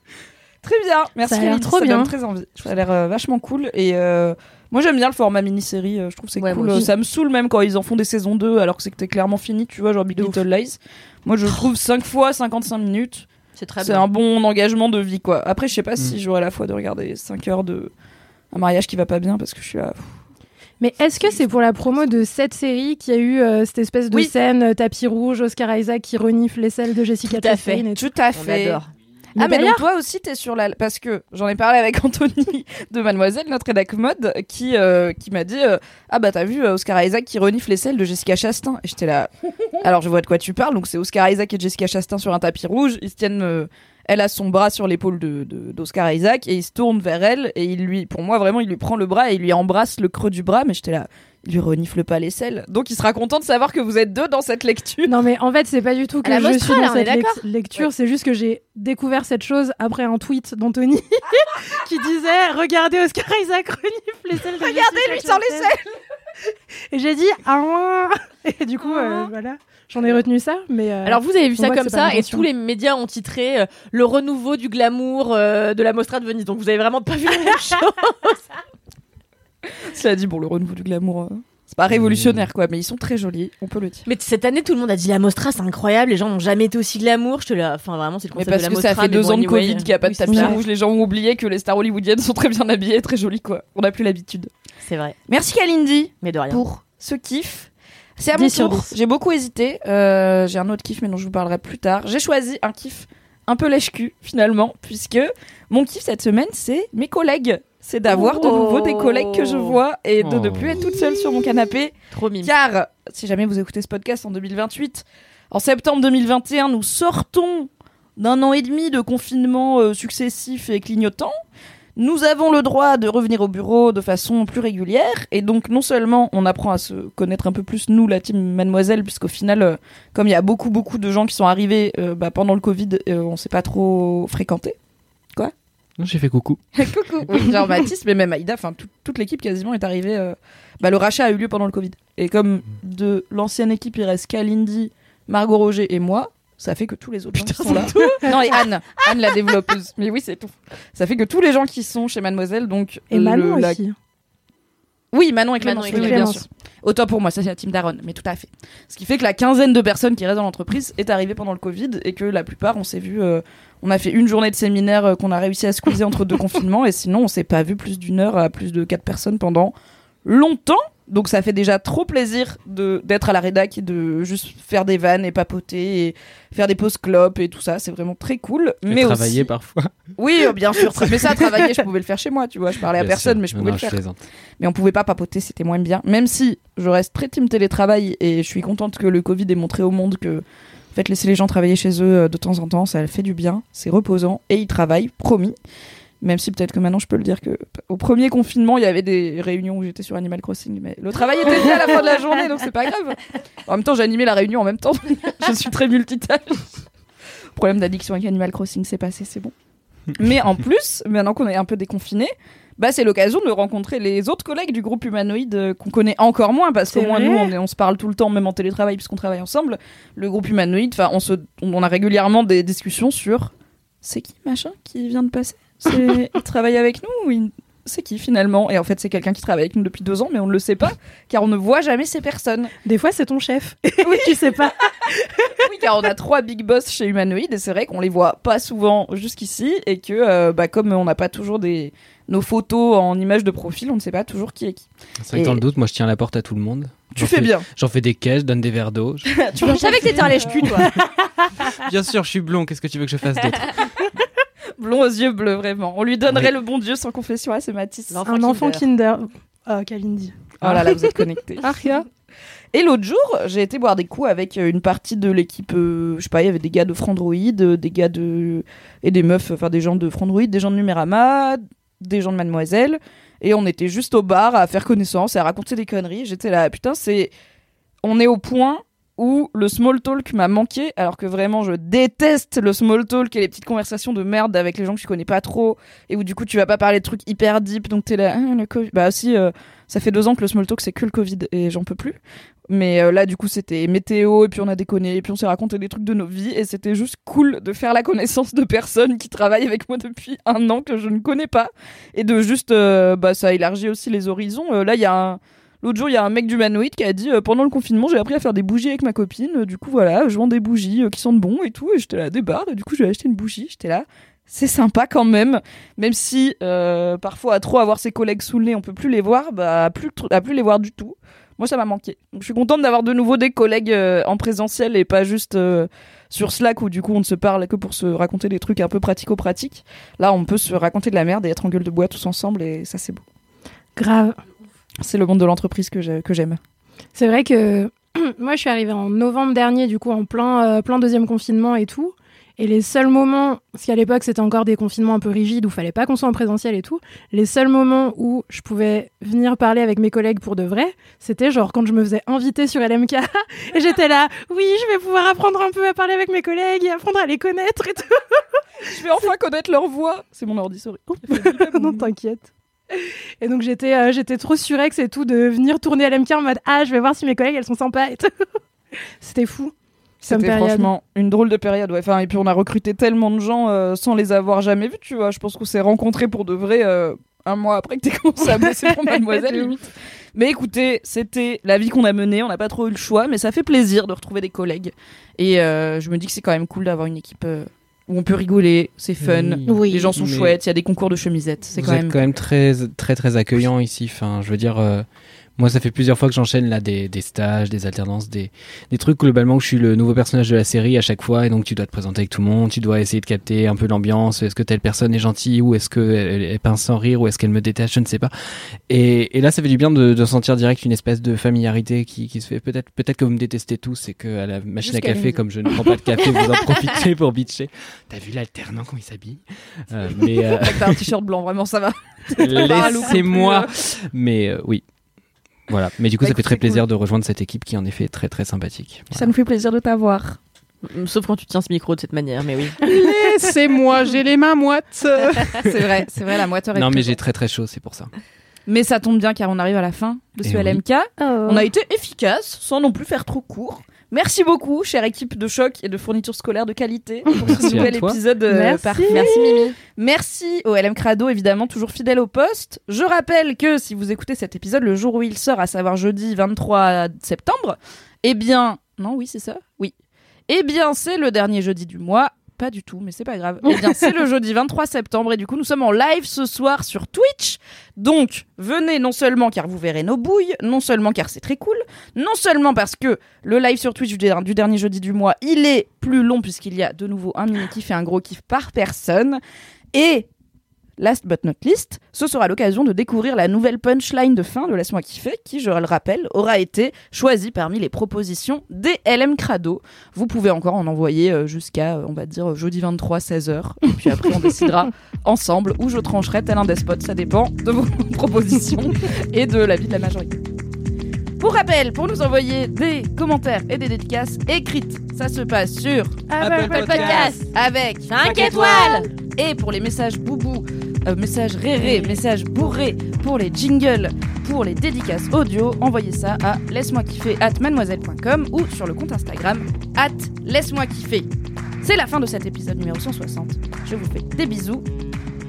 Très bien. Merci. Ça a l'air trop ça bien. donne très envie. Ça a l'air euh, vachement cool. Et euh, moi, j'aime bien le format mini-série. Je trouve que c'est Ouais, cool. Ça me saoule même quand ils en font des saisons 2 alors que c'était clairement fini, tu vois, genre Big. Little Lies. Moi, je trouve 5 fois 55 minutes. c'est très C'est un bon engagement de vie, quoi. Après, je sais pas Mm. si j'aurais la foi de regarder 5 heures de un mariage qui va pas bien parce que je suis là. Mais est-ce que c'est pour la promo de cette série qu'il y a eu euh, cette espèce de Oui. scène euh, tapis rouge, Oscar Isaac qui renifle les selles de Jessica Tout à fait. et tout Tout à on fait. adore Ah, mais donc toi aussi, t'es sur la. Parce que j'en ai parlé avec [laughs] Anthony de Mademoiselle, notre rédac mode, qui, euh, qui m'a dit euh, Ah, bah, t'as vu Oscar Isaac qui renifle les selles de Jessica Chastain Et j'étais là. [laughs] Alors, je vois de quoi tu parles. Donc, c'est Oscar Isaac et Jessica Chastain sur un tapis rouge. Ils se tiennent euh, Elle a son bras sur l'épaule de, de- d'Oscar Isaac et il se tourne vers elle et il lui, pour moi vraiment, il lui prend le bras et il lui embrasse le creux du bras. Mais j'étais là, il lui renifle pas les selles. Donc il sera content de savoir que vous êtes deux dans cette lecture. Non mais en fait c'est pas du tout que À la je Mostra, suis là, dans on est cette lec- d'accord lecture, c'est juste que j'ai découvert cette chose après un tweet d'Anthony [laughs] qui disait regardez Oscar Isaac renifle les selles. de Regardez lui sans les Chastain. Et j'ai dit ah ouais. et du coup euh, voilà j'en ai retenu ça mais euh, Alors vous avez vu ça comme ça et tous les médias ont titré euh, le renouveau du glamour euh, de la Mostra de Venise. Donc vous avez vraiment pas vu la même [laughs] chose. Cela dit, bon, le renouveau du glamour, euh, c'est pas révolutionnaire quoi, mais ils sont très jolis, on peut le dire. Mais cette année tout le monde a dit la Mostra c'est incroyable. Les gens n'ont jamais été aussi glamour. Je te la... Enfin vraiment c'est le Mais concept parce de que ça fait mais deux bon, ans de Covid qu'il n'y a pas de oui, tapis rouge, les gens ont oublié que les stars hollywoodiennes sont très bien habillées et très jolies quoi. On n'a plus l'habitude. C'est vrai. Merci Kalindi Mais de rien. pour ce kiff. C'est à mon 10 sur tour. 10. J'ai beaucoup hésité. Euh, j'ai un autre kiff, mais dont je vous parlerai plus tard. J'ai choisi un kiff un peu lèche-cul, finalement, puisque mon kiff cette semaine, c'est mes collègues. C'est d'avoir de nouveau des collègues que je vois et de ne Oh. plus être toute seule sur mon canapé. Trop mime. Car, si jamais vous écoutez ce podcast en 2028, en septembre 2021, nous sortons d'un an et demi de confinement euh, successif et clignotant. Nous avons le droit de revenir au bureau de façon plus régulière et donc non seulement on apprend à se connaître un peu plus nous la team Mademoiselle puisqu'au final euh, comme il y a beaucoup beaucoup de gens qui sont arrivés euh, bah, pendant le Covid euh, on s'est pas trop fréquenté. Non, J'ai fait coucou. [laughs] Coucou. Oui, genre Mathis, mais même Aïda, enfin tout- toute l'équipe quasiment est arrivée. euh, Bah, le rachat a eu lieu pendant le Covid. Et comme de l'ancienne équipe, il reste Kalindi, Margot Roger et moi, ça fait que tous les autres gens qui sont là. [laughs] non, et Anne, Anne la développeuse. Mais oui, c'est tout. Ça fait que tous les gens qui sont chez Mademoiselle, donc. et le- Manon la- aussi Oui, Manon et Manon Clémence, et oui, Clémence. bien sûr. Autant pour moi, ça c'est la team d'Aaron, mais tout à fait. Ce qui fait que la quinzaine de personnes qui restent dans l'entreprise est arrivée pendant le Covid et que la plupart, on s'est vu, euh, on a fait une journée de séminaire euh, qu'on a réussi à squeezer entre deux [laughs] confinements et sinon on s'est pas vu plus d'une heure à plus de quatre personnes pendant longtemps. Donc ça fait déjà trop plaisir de d'être à la rédac et de juste faire des vannes et papoter et faire des pauses clopes et tout ça. C'est vraiment très cool. Et mais travailler aussi... parfois. Oui, euh, bien sûr. Mais ça, travailler, je pouvais le faire chez moi, tu vois. Je parlais à personne, sûr. mais je pouvais non, le faire mais on pouvait pas papoter, c'était moins bien. Même si je reste très team télétravail et je suis contente que le Covid ait montré au monde que en fait laisser les gens travailler chez eux euh, de temps en temps, ça fait du bien, c'est reposant et ils travaillent, promis. Même si peut-être que maintenant je peux le dire que au premier confinement, il y avait des réunions où j'étais sur Animal Crossing, mais le travail était fait à la fin de la journée, donc c'est pas grave. En même temps, animé la réunion en même temps. [laughs] je suis très multitâche. Problème d'addiction avec Animal Crossing, c'est passé, c'est bon. Mais en plus, maintenant qu'on est un peu déconfiné, bah c'est l'occasion de rencontrer les autres collègues du groupe humanoïde euh, qu'on connaît encore moins parce qu'au moins nous on, est- on se parle tout le temps même en télétravail puisqu'on travaille ensemble. Le groupe humanoïde, enfin on se, on a régulièrement des discussions sur c'est qui machin qui vient de passer, il travaille avec nous ou il- c'est qui finalement? Et en fait c'est quelqu'un qui travaille avec nous depuis deux ans mais on ne le sait pas car on ne voit jamais ces personnes. des fois c'est ton chef [laughs] oui tu sais pas [laughs] Oui, car on a trois big boss chez Humanoid et c'est vrai qu'on les voit pas souvent jusqu'ici et que euh, bah, comme on n'a pas toujours des nos photos en image de profil, on ne sait pas toujours qui est qui. C'est vrai que dans le doute, moi je tiens la porte à tout le monde. Tu fais bien. J'en fais des caisses, je donne des verres d'eau. [laughs] Je- tu savais que t'étais un lèche-cul toi. Bien sûr, je suis blond, qu'est-ce que tu veux que je fasse d'autre? Blond aux yeux bleus vraiment. On lui donnerait le bon Dieu sans confession à ces Matisse. L'enfant un enfant Kinder. Ah Kalindi Oh là là, vous êtes connectés. Aria Et l'autre jour, j'ai été boire des coups avec euh, une partie de l'équipe, euh, je sais pas, il y avait des gars de Frandroid, euh, des gars de. et des meufs, enfin des gens de Frandroid, des gens de Numérama, des gens de Mademoiselle. Et on était juste au bar à faire connaissance et à raconter des conneries. J'étais là, putain, c'est. On est au point où le small talk m'a manqué, alors que vraiment je déteste le small talk et les petites conversations de merde avec les gens que tu connais pas trop, et où du coup tu vas pas parler de trucs hyper deep, donc t'es là, ah. Bah si, euh, ça fait deux ans que le small talk c'est que le Covid et j'en peux plus. Mais euh, là, du coup, c'était météo, et puis on a déconné, et puis on s'est raconté des trucs de nos vies, et c'était juste cool de faire la connaissance de personnes qui travaillent avec moi depuis un an que je ne connais pas, et de juste, euh, bah, ça élargit aussi les horizons. Là, il y a un. L'autre jour, il y a un mec d'humanoïde qui a dit euh, pendant le confinement, j'ai appris à faire des bougies avec ma copine. Du coup, voilà, je vends des bougies euh, qui sentent bon et tout. Et j'étais là, des barres. Du coup, j'ai acheté une bougie. J'étais là, c'est sympa quand même. Même si euh, parfois, à trop avoir ses collègues sous le nez, on peut plus les voir, bah, à plus, à plus les voir du tout. Moi, ça m'a manqué. Je suis contente d'avoir de nouveau des collègues en présentiel et pas juste sur Slack où du coup on ne se parle que pour se raconter des trucs un peu pratico-pratiques. Là, on peut se raconter de la merde et être en gueule de bois tous ensemble et ça, c'est beau. grave C'est le monde de l'entreprise que j'ai- que j'aime. C'est vrai que [clears throat] moi, je suis arrivée en novembre dernier, du coup, en plein, euh, plein deuxième confinement et tout. Et les seuls moments, parce qu'à l'époque c'était encore des confinements un peu rigides où fallait pas qu'on soit en présentiel et tout, les seuls moments où je pouvais venir parler avec mes collègues pour de vrai, c'était genre quand je me faisais inviter sur LMK [laughs] et j'étais là, oui, je vais pouvoir apprendre un peu à parler avec mes collègues et apprendre à les connaître et tout. [laughs] Je vais enfin connaître leur voix. C'est mon ordi, sorry. [laughs] non, t'inquiète. Et donc j'étais euh, j'étais trop surex et tout de venir tourner à LMK en mode ah je vais voir si mes collègues elles sont sympas et tout. [laughs] C'était fou. C'était franchement une drôle de période. Ouais. Enfin, et puis on a recruté tellement de gens euh, sans les avoir jamais vus, tu vois. Je pense qu'on s'est rencontrés pour de vrai euh, un mois après que t'aies [laughs] commencé à bosser pour [laughs] Mademoiselle. De limite. Mais écoutez, c'était la vie qu'on a menée. On n'a pas trop eu le choix, mais ça fait plaisir de retrouver des collègues. Et euh, je me dis que c'est quand même cool d'avoir une équipe où on peut rigoler, c'est fun. Oui. Les gens sont Mais- chouettes. Il y a des concours de chemisettes. C'est Vous quand êtes même. quand même très, très, très accueillant ici. Enfin, je veux dire, euh, moi, ça fait plusieurs fois que j'enchaîne là des, des stages, des alternances, des, des trucs globalement où je suis le nouveau personnage de la série à chaque fois, et donc tu dois te présenter avec tout le monde, tu dois essayer de capter un peu l'ambiance. Est-ce que telle personne est gentille ou est-ce qu'elle elle pince sans rire ou est-ce qu'elle me déteste, je ne sais pas. Et, et là, ça fait du bien de, de sentir direct une espèce de familiarité qui, qui se fait. Peut-être, peut-être que vous me détestez tous et que à la machine à café, comme je ne prends pas de café, vous en profitez pour bitcher. T'as vu l'alternant comment il s'habille? Euh, Mais euh, T'as un t-shirt blanc, vraiment, ça va. [laughs] Laissez-moi. Mais euh, oui. Voilà. Mais du coup, Bah, ça fait très plaisir de rejoindre cette équipe qui, en effet, est très très sympathique. Ça nous fait plaisir de t'avoir. Sauf quand tu tiens ce micro de cette manière, mais oui. [laughs] Laissez-moi, j'ai les mains moites. [laughs] c'est vrai, c'est vrai, la moiteur est Non, mais j'ai très très chaud, c'est pour ça. Mais ça tombe bien car on arrive à la fin de ce Eh oui. LMK. On a été efficace sans non plus faire trop court. Merci beaucoup, chère équipe de choc et de fournitures scolaires de qualité pour [laughs] ce Merci à nouvel toi. épisode euh, Merci. parfait. Merci Mimi. Merci au LM Crado, évidemment, toujours fidèle au poste. Je rappelle que si vous écoutez cet épisode le jour où il sort, à savoir jeudi 23 septembre, eh bien. Non, oui, c'est ça? Oui. Eh bien, c'est le dernier jeudi du mois. Pas du tout, mais c'est pas grave. Eh bien, c'est le jeudi 23 septembre et du coup, nous sommes en live ce soir sur Twitch. Donc, venez non seulement car vous verrez nos bouilles, non seulement car c'est très cool, non seulement parce que le live sur Twitch du, du dernier jeudi du mois, il est plus long puisqu'il y a de nouveau un mini kiff et un gros kiff par personne. Et last but not least, ce sera l'occasion de découvrir la nouvelle punchline de fin de Laisse-moi kiffer, qui, je le rappelle, aura été choisie parmi les propositions des LM Crado. Vous pouvez encore en envoyer euh, jusqu'à, euh, on va dire, jeudi 23, 16h. Et puis après, on décidera [laughs] ensemble où je trancherai tel un despote. Ça dépend de vos [laughs] propositions et de l'avis de la majorité. Pour rappel, pour nous envoyer des commentaires et des dédicaces écrites, ça se passe sur Apple Podcast. avec 5 étoiles. et pour les messages boubou, euh, messages rérés, messages bourrés, pour les jingles, pour les dédicaces audio, envoyez ça à laisse-moi kiffer at mademoiselle.com ou sur le compte Instagram at laisse-moi kiffer. C'est la fin de cet épisode numéro 160. Je vous fais des bisous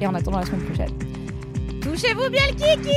et en attendant la semaine prochaine. Touchez-vous bien le kiki